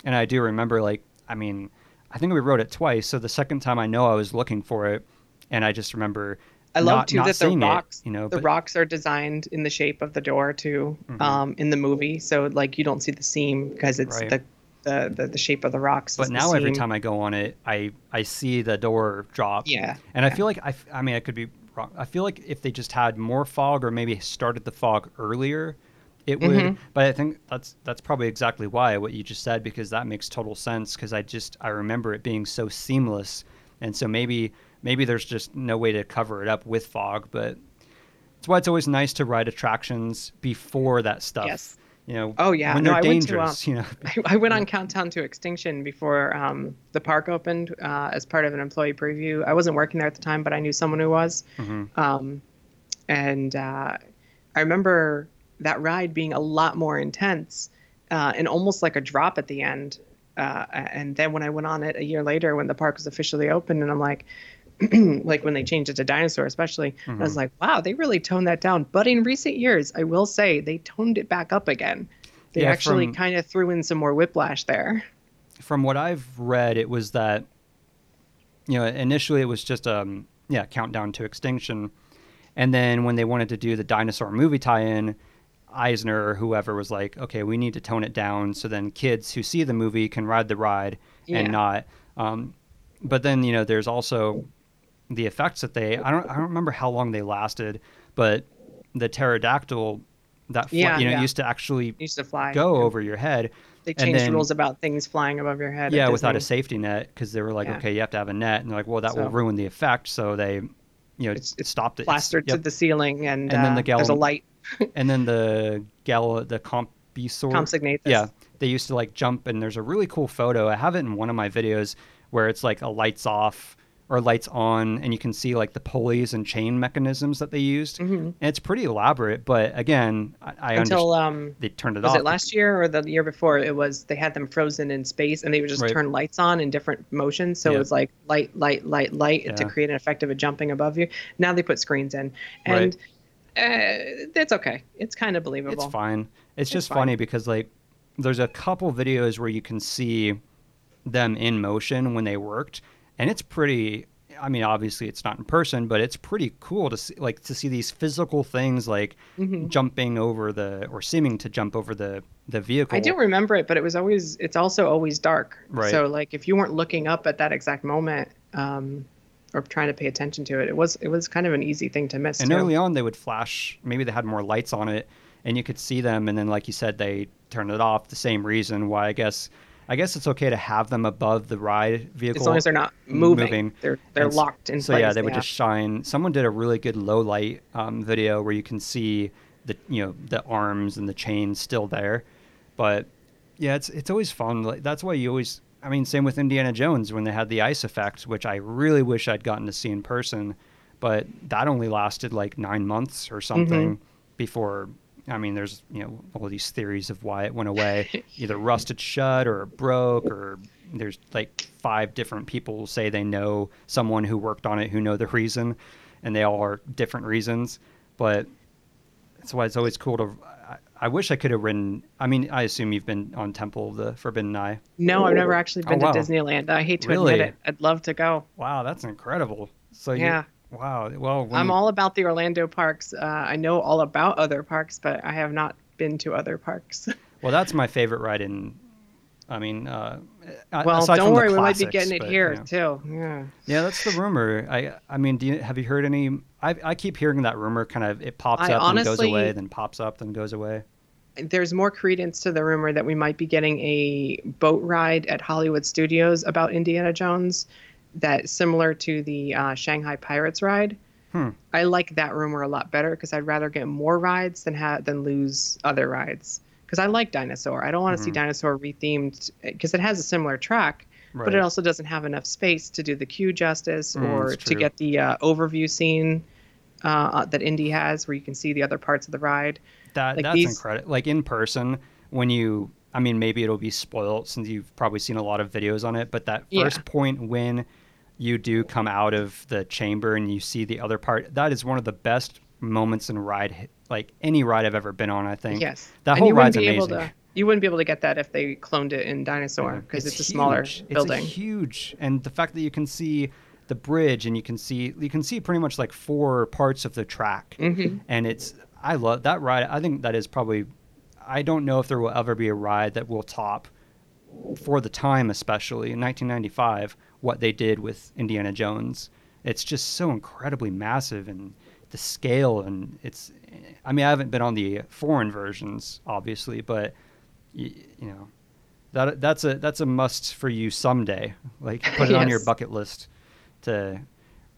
and I do remember like I mean, I think we rode it twice. So the second time I know I was looking for it, and I just remember. I love not- too not that the seeing it, rocks, you know, the but- rocks are designed in the shape of the door too, Mhm. um, in the movie. So like you don't see the seam because it's Right. the, the, the the shape of the rocks. But now every time I go on it, I I see the door drop. yeah, And I feel like I I mean I could be wrong. I feel like if they just had more fog or maybe started the fog earlier, it would. Mhm. But I think that's that's probably exactly why what you just said because that makes total sense because I just I remember it being so seamless, and so maybe maybe there's just no way to cover it up with fog, but that's why it's always nice to ride attractions before that stuff. Yes. You know. Oh, yeah. When No, they're I went to, dangerous, you know. I, I went on Countdown to Extinction before um, the park opened uh, as part of an employee preview. I wasn't working there at the time, but I knew someone who was. Mhm. Um, and uh, I remember that ride being a lot more intense uh, and almost like a drop at the end. Uh, and then when I went on it a year later, when the park was officially open, and I'm like, like when they changed it to dinosaur, especially, I was Mhm. like, wow, they really toned that down. But in recent years, I will say they toned it back up again. They Yeah, actually kind of threw in some more whiplash there. from what I've read, it was that you know initially it was just um yeah countdown to extinction, and then when they wanted to do the dinosaur movie tie-in, Eisner or whoever was like, okay, we need to tone it down so then kids who see the movie can ride the ride Yeah. and not. Um, but then you know there's also the effects that they I don't I don't remember how long they lasted, but the pterodactyl that fl- Yeah, you know yeah. used to actually used to fly. go over your head. They changed then- rules about things flying above your head. Yeah, without a safety net because they were like, Yeah. okay, you have to have a net, and they're like, well, that will ruin the effect. So they, you know, It's- it's stopped it. It's- plastered to yep. the ceiling, and, And then uh, the there's a gal- light. and then the gal, the compusor. Compsognathus. Yeah, they used to like jump, and there's a really cool photo. I have it in one of my videos where it's like a lights off or lights on, and you can see like the pulleys and chain mechanisms that they used. Mhm. And it's pretty elaborate, but again, I, I Until um, they turned it was off. Was it last year or the year before? It was they had them frozen in space, and they would just Right. turn lights on in different motions. So Yeah. it was like light, light, light, light to create an effect of it jumping above you. Now they put screens in, and uh, that's okay. It's kind of believable. It's fine. It's, It's just fine. funny because like there's a couple videos where you can see them in motion when they worked, and it's pretty. I mean, obviously it's not in person, but it's pretty cool to see like to see these physical things like Mhm. jumping over the or seeming to jump over the the vehicle. I do remember it, but it was always it's also always dark. Right. So like if you weren't looking up at that exact moment, um, or trying to pay attention to it, it was it was kind of an easy thing to miss. And too. early on, they would flash. Maybe they had more lights on it, and you could see them. And then, like you said, they turned it off. The same reason why I guess. I guess it's okay to have them above the ride vehicle. as long as they're not moving, moving. they're they're And locked in so place. yeah, they would just shine. Someone did a really good low light um, video where you can see the you know the arms and the chains still there, but yeah, it's it's always fun. Like, that's why you always. I mean, same with Indiana Jones when they had the ice effect, which I really wish I'd gotten to see in person, but that only lasted like nine months or something before. I mean, there's you know all these theories of why it went away, either rusted shut or broke, or there's like five different people say they know someone who worked on it who know the reason, and they all are different reasons. But that's why it's always cool to. I, I wish I could have ridden. I mean, I assume you've been on Temple of the Forbidden Eye. No, I've never actually oh, been Oh, wow. to Disneyland. I hate to Really? admit it. I'd love to go. Wow, that's incredible. So you- Yeah. Wow. Well, I'm you- all about the Orlando parks. Uh, I know all about other parks, but I have not been to other parks. Well, that's my favorite ride in. I mean, uh, well, don't worry, we might be getting it but, here you know. too. Yeah. Yeah, that's the rumor. I I mean, do you, have you heard any? I I keep hearing that rumor. Kind of, it pops I up and goes away, then pops up, then goes away. There's more credence to the rumor that we might be getting a boat ride at Hollywood Studios about Indiana Jones, that's similar to the uh, Shanghai Pirates ride. Hmm. I like that rumor a lot better because I'd rather get more rides than have than lose other rides. Because I like Dinosaur. I don't want to see Mhm. Dinosaur rethemed because it has a similar track, Right. but it also doesn't have enough space to do the queue justice Mm, or to get the uh, overview scene uh, that Indy has, where you can see the other parts of the ride. That Like that's these- incredible. Like in person, when you, I mean, maybe it'll be spoiled since you've probably seen a lot of videos on it. But that Yeah. first point when you do come out of the chamber and you see the other part, that is one of the best moments in ride, like any ride I've ever been on. I think. Yes, That and whole you wouldn't ride's be able amazing. to. you wouldn't be able to get that if they cloned it in Dinosaur because it's, it's, a smaller building. It's huge, and the fact that you can see the bridge and you can see you can see pretty much like four parts of the track, mm-hmm. and it's I love that ride. I think that is probably I don't know if there will ever be a ride that will top for the time, especially in 1995, what they did with Indiana Jones. It's just so incredibly massive and the scale and it's I mean I haven't been on the foreign versions obviously, but you, you know that that's a that's a must for you someday. Like put it yes. on your bucket list to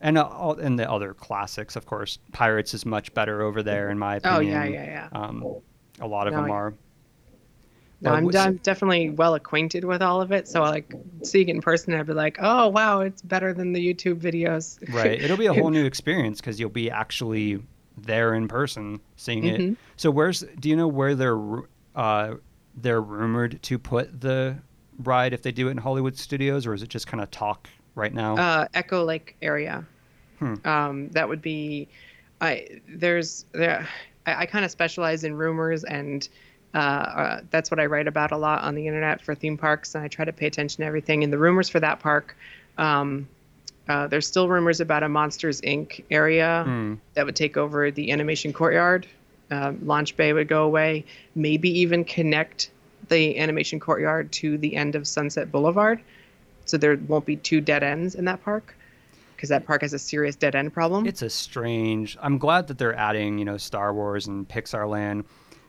and uh, all, and the other classics, of course. Pirates is much better over there, in my opinion. Oh yeah, yeah, yeah. Um, a lot of no, them are. No, I'm, I'm, definitely well acquainted with all of it. So I like seeing it in person, I'd be like, oh wow, it's better than the YouTube videos. right. It'll be a whole new experience because you'll be actually there in person seeing mm-hmm. it. So where's? Do you know where they're uh, they're rumored to put the ride if they do it in Hollywood studios, or is it just kind of talk right now? Uh, Echo Lake area. Hmm. Um, that would be. I there's there. I, I kind of specialize in rumors and uh, uh, that's what I write about a lot on the internet for theme parks, and I try to pay attention to everything. And the rumors for that park, um, uh, there's still rumors about a Monsters Inc. area mm. that would take over the animation courtyard. Uh, Launch Bay would go away, maybe even connect the animation courtyard to the end of Sunset Boulevard, so there won't be two dead ends in that park because that park has a serious dead end problem. It's a strange. I'm glad that they're adding, you know, Star Wars and Pixar Land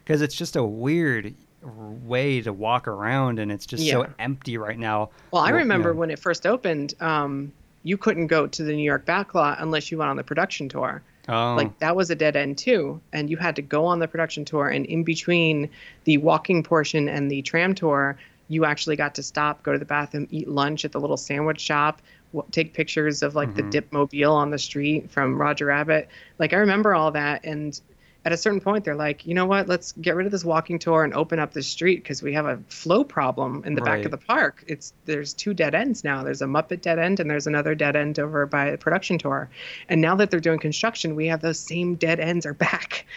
because it's just a weird way to walk around and it's just yeah. so empty right now. Well, I remember when it first opened, um, you couldn't go to the New York backlot unless you went on the production tour. Oh. Like that was a dead end too, and you had to go on the production tour, and in between the walking portion and the tram tour, you actually got to stop, go to the bathroom, eat lunch at the little sandwich shop, take pictures of like mm-hmm. the dip mobile on the street from Roger Rabbit. Like I remember all that, and at a certain point they're like you know what? Let's get rid of this walking tour and open up the street because we have a flow problem in the right. back of the park. It's there's two dead ends now. There's a muppet dead end and there's another dead end over by the production tour. And now that they're doing construction we have those same dead ends are back.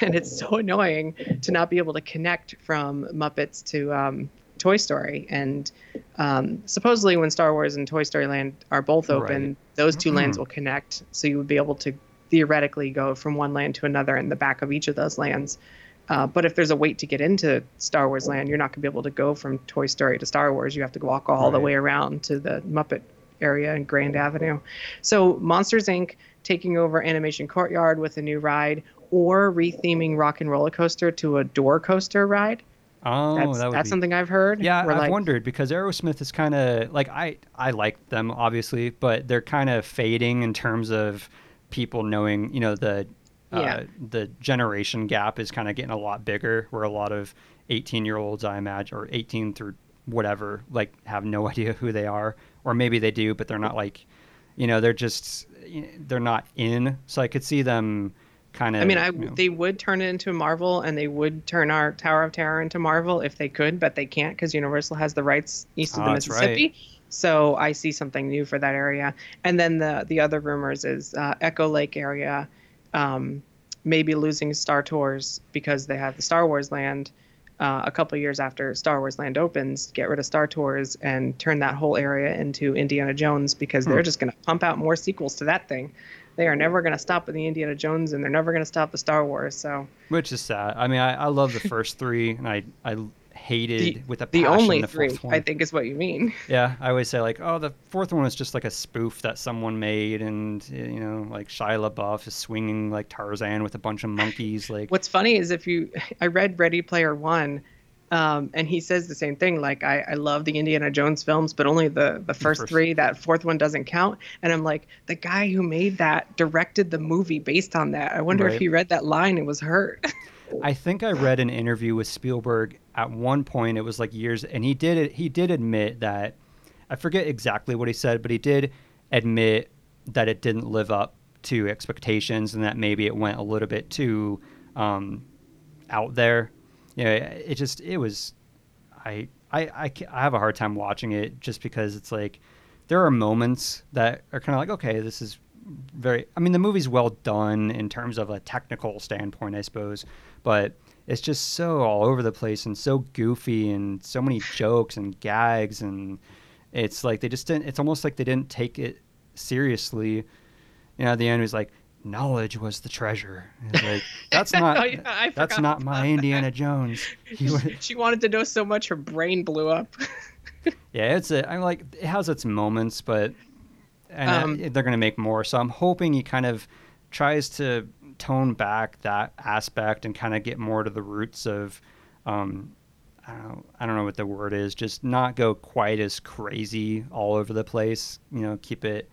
And it's so annoying to not be able to connect from muppets to um, Toy Story, and um, supposedly when Star Wars and Toy Story Land are both open, right. those 2 mm-hmm. lands will connect, so you would be able to theoretically go from one land to another in the back of each of those lands. Uh, but if there's a wait to get into Star Wars land, you're not going to be able to go from Toy Story to Star Wars. You have to walk all right. the way around to the Muppet area and Grand Avenue. So Monsters Inc. taking over Animation Courtyard with a new ride, or retheming Rock and Roller Coaster to a door coaster ride. Oh, that's, that that's be... something I've heard. Yeah, I've like... wondered because Aerosmith is kind of like I I like them obviously, but they're kind of fading in terms of people knowing, you know, the uh, yeah. the generation gap is kind of getting a lot bigger. Where a lot of 18 year olds, I imagine, or 18 through whatever, like have no idea who they are, or maybe they do, but they're not like, you know, they're just they're not in. So I could see them kind of. I mean, I, you know, they would turn it into Marvel, and they would turn our Tower of Terror into Marvel if they could, but they can't because Universal has the rights east of oh, the Mississippi. Right. So I see something new for that area. And then the the other rumors is uh, Echo Lake area, um, maybe losing Star Tours because they have the Star Wars land. Uh, a couple years after Star Wars Land opens, get rid of Star Tours and turn that whole area into Indiana Jones because hmm. they're just going to pump out more sequels to that thing. They are never going to stop with the Indiana Jones and they're never going to stop the Star Wars. So, which is sad. I mean, I, I love the first three, and I I hated the, with a passion. the only the three. I think is what you mean. Yeah, I always say like, oh, the fourth one is just like a spoof that someone made, and you know, like Shia LaBeouf is swinging like Tarzan with a bunch of monkeys. Like, what's funny is if you, I read Ready Player One. Um, and he says the same thing. Like I, I love the Indiana Jones films, but only the the first, first, three. That fourth one doesn't count. And I'm like, the guy who made that directed the movie based on that. I wonder right. if he read that line and was hurt. I think I read an interview with Spielberg at one point. It was like years, and he did he did admit that I forget exactly what he said, but he did admit that it didn't live up to expectations and that maybe it went a little bit too um, out there. You know, it just it was. I, I I I have a hard time watching it just because it's like there are moments that are kind of like okay, this is very. I mean, the movie's well done in terms of a technical standpoint, I suppose but it's just so all over the place and so goofy and so many jokes and gags and it's like they just didn't. It's almost like they didn't take it seriously. You know, at the end, it was like knowledge was the treasure. like that's not Oh, yeah, that's not my Indiana Jones. He wa- she wanted to know so much her brain blew up. yeah, it's a. I'm like it has its moments, but and uh, Um, they're gonna make more. So I'm hoping he kind of tries to tone back that aspect and kind of get more to the roots of. Um, I don't know. I don't know what the word is. Just not go quite as crazy all over the place. You know, keep it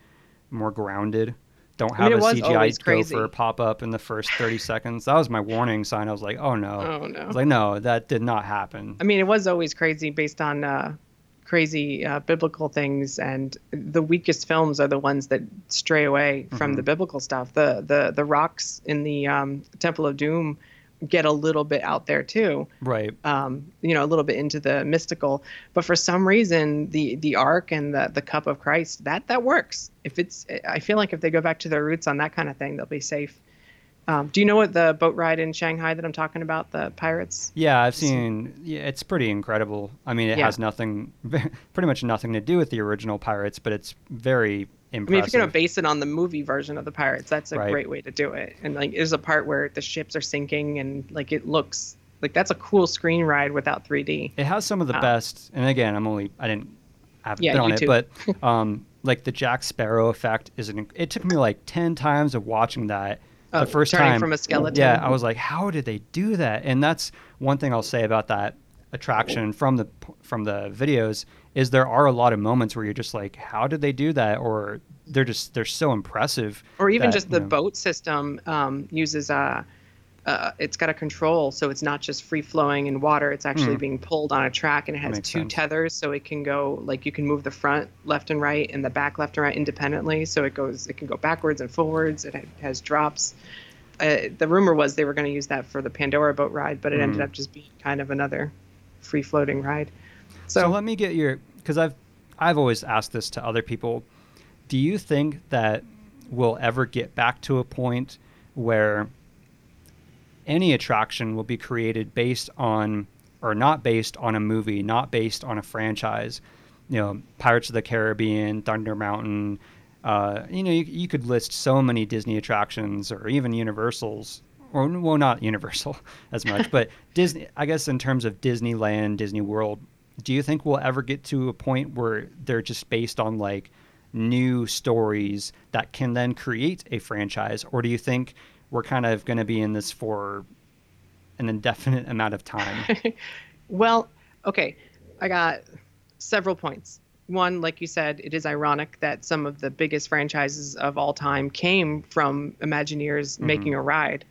more grounded. Don't I have mean, a CGI gopher pop up in the first 30 seconds. That was my warning sign. I was like, oh no. Oh I no. was like, no, that did not happen. I mean, it was always crazy based on uh, crazy uh, biblical things, and the weakest films are the ones that stray away from Mhm. the biblical stuff. The the the rocks in the um, Temple of Doom get a little bit out there too. Right. um, you know, a little bit into the mystical. But for some reason, the the ark and the the cup of Christ that that works. If it's, I feel like if they go back to their roots on that kind of thing, they'll be safe. Um, do you know what the boat ride in Shanghai that I'm talking about? The pirates. Yeah, I've seen. Yeah, it's pretty incredible. I mean, it Yeah. has nothing, pretty much nothing to do with the original Pirates, but it's very impressive. I mean, if you're gonna base it on the movie version of the pirates, that's a Right. great way to do it. And like, there's a part where the ships are sinking, and like it looks like that's a cool screen ride without 3D. it has some of the Ah. best. And again, I'm only I didn't have Yeah, been on YouTube. it, but um, like the Jack Sparrow effect is an. It took me like ten times of watching that. Uh, the first turning time from a skeleton. Yeah, I was like, how did they do that? And that's one thing I'll say about that attraction from the from the videos is there are a lot of moments where you're just like, how did they do that? Or they're just they're so impressive. or even that, just the you know, boat system um, uses a uh, it's got a control so it's not just free flowing in water it's actually Hmm. being pulled on a track and it has two sense. tethers so it can go like you can move the front left and right and the back left and right independently so it goes it can go backwards and forwards it has drops uh, the rumor was they were going to use that for the pandora boat ride but it ended Hmm. up just being kind of another free floating ride So, so, let me get your because I've I've always asked this to other people. Do you think that we'll ever get back to a point where any attraction will be created based on or not based on a movie, not based on a franchise? You know, Pirates of the Caribbean, Thunder Mountain. Uh, you know, you, you could list so many Disney attractions or even Universals. Or, well, not Universal as much, but Disney. I guess in terms of Disneyland, Disney World, do you think we'll ever get to a point where they're just based on like new stories that can then create a franchise or do you think we're kind of going to be in this for an indefinite amount of time Well, okay. I got several points. One, like you said, it is ironic that some of the biggest franchises of all time came from Imagineers making a ride.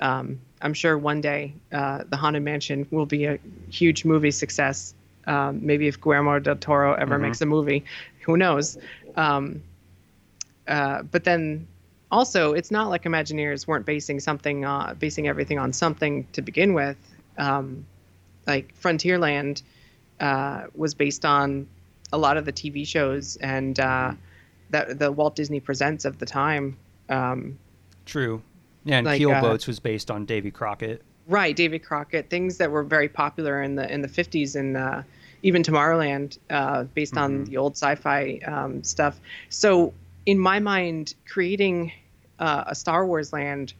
Um, I'm sure one day uh, the Haunted Mansion will be a huge movie success. Um, maybe if Guillermo del Toro ever Mhm. makes a movie, who knows? Um, uh, but then also, it's not like Imagineers weren't basing something, uh, basing everything on something to begin with. Um, like Frontierland uh, was based on a lot of the TV shows and uh, that the Walt Disney Presents of the time. Um, true yeah and Like, keel uh, boats was based on davy crockett right, Davy Crockett, things that were very popular in the in the 50s and uh, even Tomorrowland, uh, based on Mhm. the old sci-fi um, stuff. So in my mind, creating uh, a Star Wars land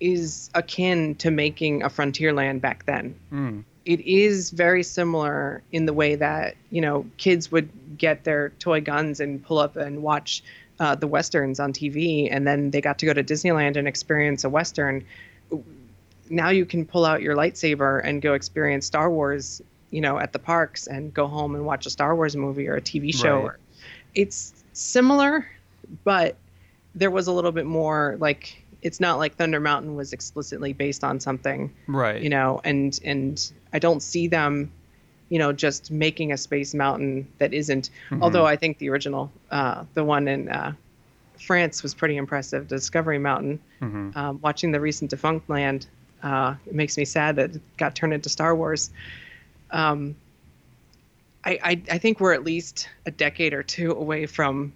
is akin to making a Frontierland back then. mm. it is very similar in the way that you know kids would get their toy guns and pull up and watch uh, the westerns on TV, and then they got to go to Disneyland and experience a western. Now you can pull out your lightsaber and go experience Star Wars, you know, at the parks, and go home and watch a Star Wars movie or a TV show. Right. It's similar, but there was a little bit more like it's not like Thunder Mountain was explicitly based on something right you know and and i don't see them you know just making a space mountain that isn't Mhm. although i think the original uh, the one in uh, france was pretty impressive discovery mountain Mhm. um, watching the recent Defunctland uh, it makes me sad that it got turned into star wars um, I, I, I think we're at least a decade or two away from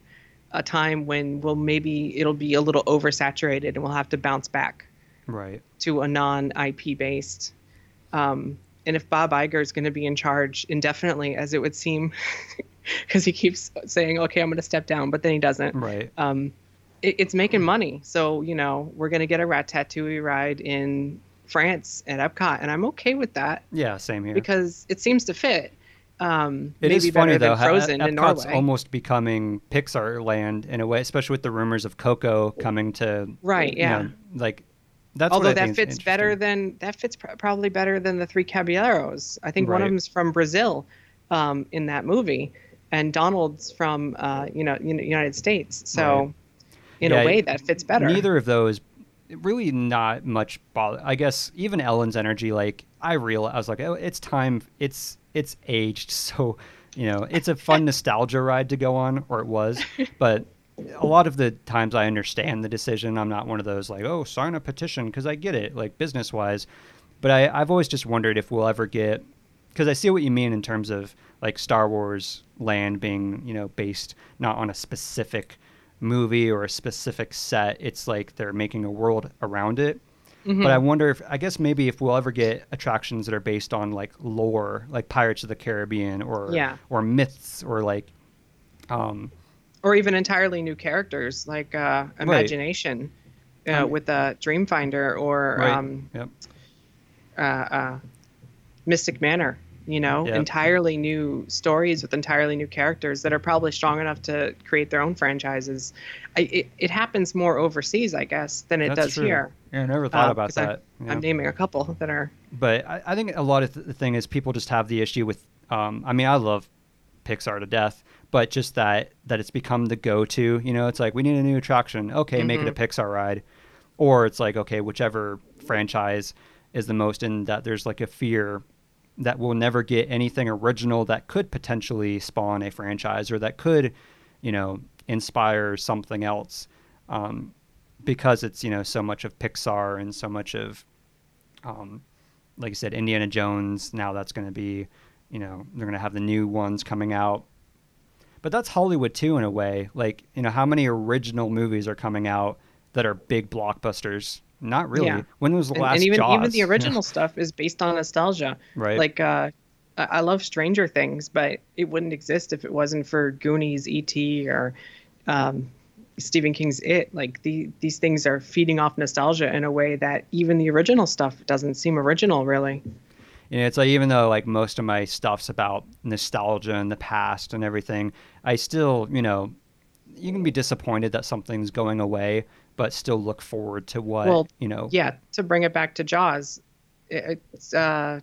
a time when we'll maybe it'll be a little oversaturated and we'll have to bounce back right to a non IP based Um, and if Bob Iger is going to be in charge indefinitely, as it would seem, because he keeps saying, "Okay, I'm going to step down," but then he doesn't. Right. Um, it, it's making money, so you know we're going to get a Ratatouille ride in France at Epcot, and I'm okay with that Yeah, same here. because it seems to fit. Um, It maybe is funny though how Frozen in Epcot's almost becoming Pixar land in a way, especially with the rumors of Coco coming to Right, yeah. know, like that's Although that fits better than that fits pr- probably better than the three caballeros. I think one of them's from Brazil, um, in that movie, and Donald's from uh, you know United States. So, Right. in Yeah, a way, that fits better. Neither of those really not much bother. I guess even Ellen's energy, like I realized, I was like, oh, it's time. It's it's aged, so you know, it's a fun nostalgia ride to go on, or it was. But a lot of the times, I understand the decision. I'm not one of those like, oh, sign a petition because I get it, like business wise. But I, I've always just wondered if we'll ever get because I see what you mean in terms of like Star Wars land being, you know, based not on a specific movie or a specific set. It's like they're making a world around it. Mm-hmm. But I wonder if I guess maybe if we'll ever get attractions that are based on like lore, like Pirates of the Caribbean or Yeah. or myths or like um or even entirely new characters like uh, Imagination uh, Um, with uh, Dreamfinder or right. um, yep. uh, uh, Mystic Manor. You know, Yep. entirely new stories with entirely new characters that are probably strong enough to create their own franchises. I, it, it happens more overseas, I guess, than it That's does true. here. Yeah, I never thought Uh, about that. Yeah. I'm naming a couple that are. but I, I think a lot of th- the thing is people just have the issue with um, i mean i love pixar to death but just that that it's become the go-to you know it's like we need a new attraction okay make it a pixar ride or it's like okay whichever franchise is the most in that there's like a fear that we'll never get anything original that could potentially spawn a franchise or that could you know inspire something else um, because it's you know so much of pixar and so much of um, like I said, Indiana Jones. Now that's going to be, you know, they're going to have the new ones coming out. But that's Hollywood too, in a way. Like, you know, how many original movies are coming out that are big blockbusters? Not really. Yeah. When was the And, last and even Jaws? even the original stuff is based on nostalgia. Right. Like uh, I I love Stranger Things, but it wouldn't exist if it wasn't for Goonies, E.T., or um, Stephen King's It. Like the these things are feeding off nostalgia in a way that even the original stuff doesn't seem original, really. You know, it's like even though like most of my stuff's about nostalgia and the past and everything, I still, you know, you can be disappointed that something's going away, but still look forward to what, Well, you know. Yeah, to bring it back to Jaws, it's uh,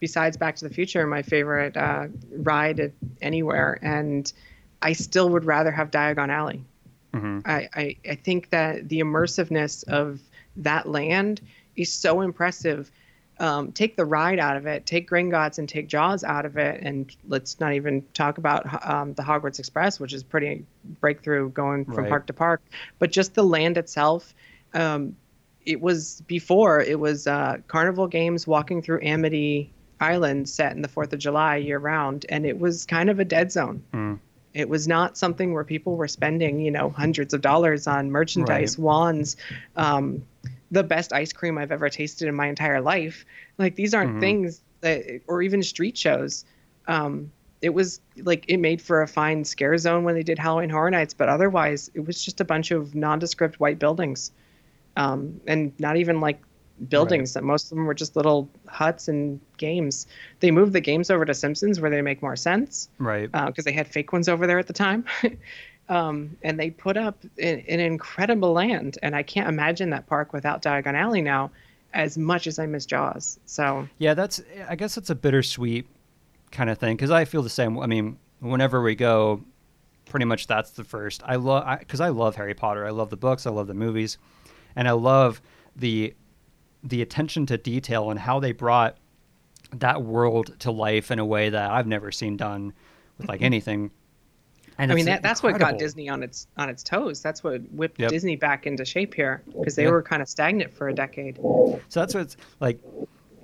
besides Back to the Future, my favorite uh, ride anywhere, and I still would rather have Diagon Alley. Mhm. I, I, I think that the immersiveness of that land is so impressive. Um, take the ride out of it, take Gringotts and take Jaws out of it, and let's not even talk about um, the Hogwarts Express, which is pretty breakthrough going from Right. park to park. But just the land itself, um, it was before it was uh, carnival games walking through Amity Island set in the Fourth of July year round, and it was kind of a dead zone. Mm. It was not something where people were spending, you know, hundreds of dollars on merchandise, Right. wands, um, the best ice cream I've ever tasted in my entire life. Like these aren't Mhm. things that, or even street shows. Um, it was like it made for a fine scare zone when they did Halloween Horror Nights, but otherwise it was just a bunch of nondescript white buildings, um, and not even like buildings. That most of them were just little huts and games. They moved the games over to Simpsons where they make more sense Right. because they had fake ones over there at the time. um, and they put up an, an incredible land. And I can't imagine that park without Diagon Alley now, as much as I miss Jaws. So Yeah, that's. I guess it's a bittersweet kind of thing because I feel the same. I mean, whenever we go, pretty much that's the first. I love because I, love Harry Potter. I love the books. I love the movies, and I love the the attention to detail and how they brought that world to life in a way that I've never seen done with like mm-hmm. anything. And I mean, that, that's what got. Disney on its on its toes. That's what whipped Yep. Disney back into shape here because they Yep. were kind of stagnant for a decade. So that's what's like.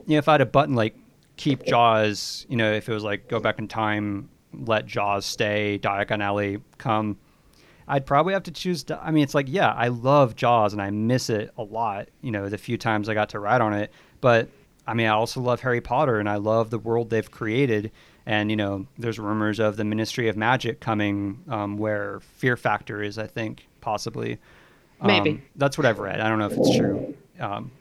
You know, if I had a button like keep Jaws, you know, if it was like go back in time, let Jaws stay, Diagon Alley come, I'd probably have to choose. I mean, it's like, yeah, I love Jaws and I miss it a lot. You know, the few times I got to ride on it, but I mean, I also love Harry Potter, and I love the world they've created. And you know, there's rumors of the Ministry of Magic coming, um, where Fear Factor is. I think possibly. Um, Maybe. that's what I've read. I don't know if it's true. Um,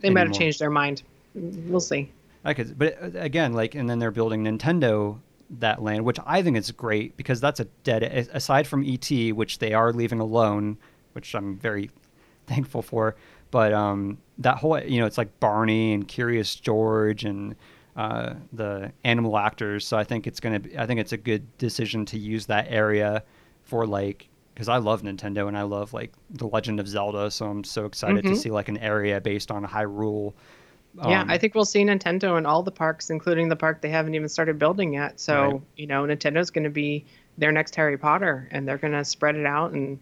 They might have changed their mind. We'll see. I could, but uh, again, like, and then they're building Nintendo that land, which I think is great because that's a dead. Aside from ET, which they are leaving alone, which I'm very thankful for. But um, that whole, you know, it's like Barney and Curious George and uh, the animal actors. So I think it's gonna. Be, I think it's a good decision to use that area for like. Because I love Nintendo and I love like The Legend of Zelda, so I'm so excited to Mhm. see like an area based on Hyrule. Yeah, Um, I think we'll see Nintendo in all the parks, including the park they haven't even started building yet. So, Right. you know, Nintendo's going to be their next Harry Potter, and they're going to spread it out. And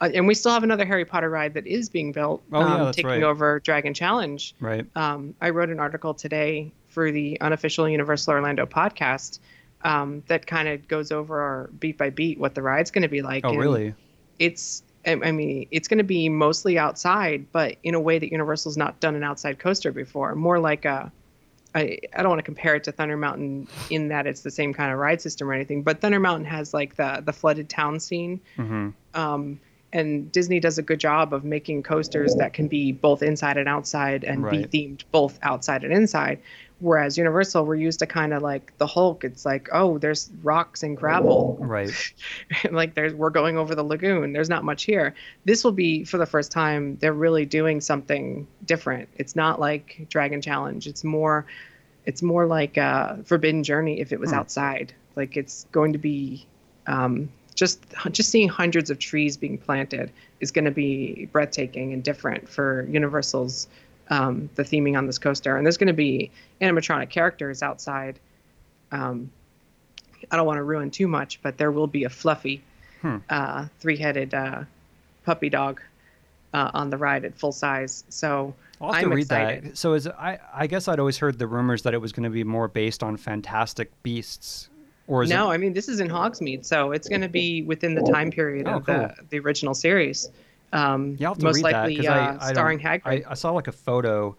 uh, and we still have another Harry Potter ride that is being built, Oh, yeah, um, that's taking right. over Dragon Challenge. right. Um, I wrote an article today for the unofficial Universal Orlando podcast um, that kind of goes over our beat by beat what the ride's going to be like. Oh, And really? it's I I mean, it's going to be mostly outside, but in a way that Universal's not done an outside coaster before. More like a, I, I don't want to compare it to Thunder Mountain in that it's the same kind of ride system or anything, but Thunder Mountain has like the the flooded town scene, hmm um, and Disney does a good job of making coasters that can be both inside and outside and Right. be themed both outside and inside. Whereas Universal, we're used to kind of like the Hulk. It's like, oh, there's rocks and gravel Right. like there's we're going over the lagoon there's not much here this will be for the first time they're really doing something different it's not like dragon challenge it's more it's more like uh forbidden journey if it was Hmm. outside like it's going to be um just just seeing hundreds of trees being planted is going to be breathtaking and different for universal's um, the theming on this coaster and there's going to be animatronic characters outside um, I don't want to ruin too much, but there will be a fluffy, Hmm. uh, three-headed uh, puppy dog uh, on the ride at full size. So I'll have to I'm read excited. that. So is I I guess I'd always heard the rumors that it was going to be more based on Fantastic Beasts, or is no, it? I mean this is in Hogsmeade, so it's going to be within the time period Oh, of the the original series. Um, Yeah, I'll have to most read likely that uh, I, I starring Hagrid. I, I saw like a photo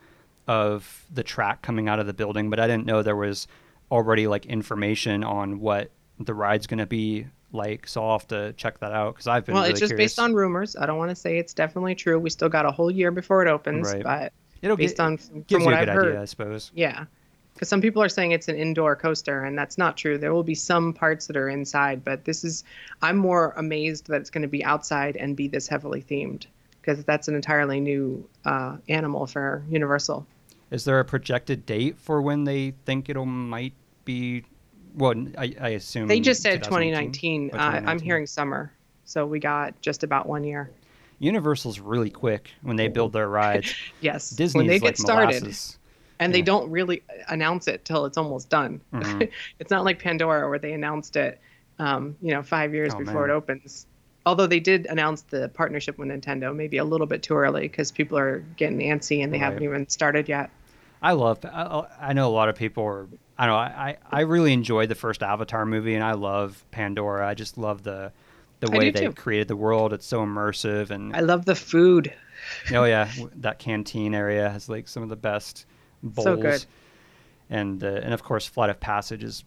of the track coming out of the building, but I didn't know there was already like information on what the ride's going to be like. So I'll have to check that out because I've been well, really it's just curious. based on rumors. I don't want to say it's definitely true. We still got a whole year before it opens, Right. but It'll based gi- on from gives what I've good heard, idea, I suppose. Yeah, because some people are saying it's an indoor coaster, and that's not true. There will be some parts that are inside, but this is. I'm more amazed that it's going to be outside and be this heavily themed, because that's an entirely new uh, animal for Universal. Is there a projected date for when they think it'll might be? Well, I, I assume They just said 2019. 2019. Oh, Uh, I'm hearing summer, so we got just about one year. Universal's really quick when they build their rides. Yes, Disney's when they like get started, molasses. And they don't really announce it till it's almost done. Mhm. it's not like Pandora where they announced it, um, you know, five years Oh, before man. it opens. Although they did announce the partnership with Nintendo, maybe a little bit too early because people are getting antsy and they haven't even started yet. I love. I, I know a lot of people are. I know. I, I really enjoyed the first Avatar movie, and I love Pandora. I just love the the way they too. created the world. It's so immersive, and I love the food. oh yeah, that canteen area has like some of the best bowls. So good. And uh, and of course, Flight of Passage is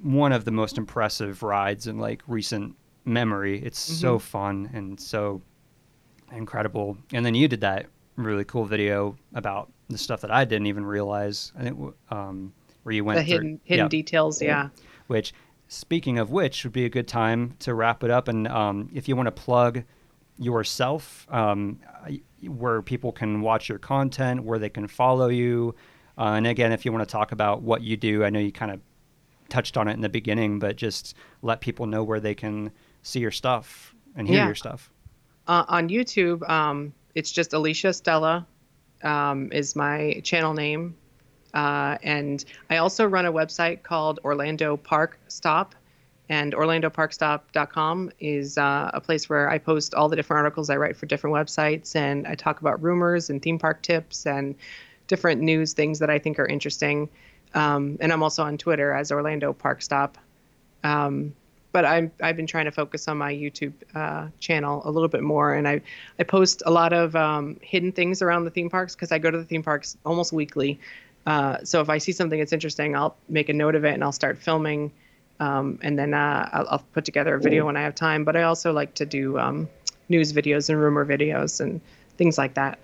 one of the most impressive rides in like recent memory. It's so Mhm. fun and so incredible. And then you did that really cool video about the stuff that I didn't even realize. I think um, where you went The through- hidden hidden yeah, details, yeah. which speaking of which would be a good time to wrap it up and um, if you want to plug yourself um, where people can watch your content where they can follow you uh, and again if you want to talk about what you do i know you kind of touched on it in the beginning but just let people know where they can see your stuff and hear Yeah. your stuff Uh, on YouTube, um, it's just Alicia Stella um, is my channel name. Uh, and I also run a website called Orlando Park Stop. And OrlandoParkStop.com is uh, a place where I post all the different articles I write for different websites. And I talk about rumors and theme park tips and different news things that I think are interesting. Um, and I'm also on Twitter as Orlando Park Stop. Um, but I'm, I've been trying to focus on my YouTube uh, channel a little bit more, and I, I post a lot of um, hidden things around the theme parks because I go to the theme parks almost weekly, Uh, so if I see something that's interesting, I'll make a note of it and I'll start filming. Um, and then uh, I'll, I'll, put together a video when I have time. But I also like to do um, news videos and rumor videos and things like that.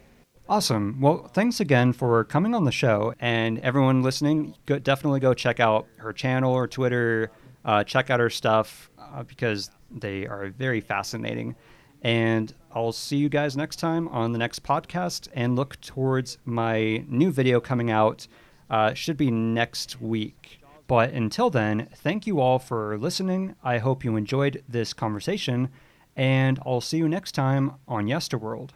Awesome. Well, thanks again for coming on the show. And everyone listening, go, definitely go check out her channel or Twitter. Uh, check out her stuff uh, because they are very fascinating. And I'll see you guys next time on the next podcast and look towards my new video coming out. Uh, should be next week. But until then, thank you all for listening. I hope you enjoyed this conversation, and I'll see you next time on Yesterworld.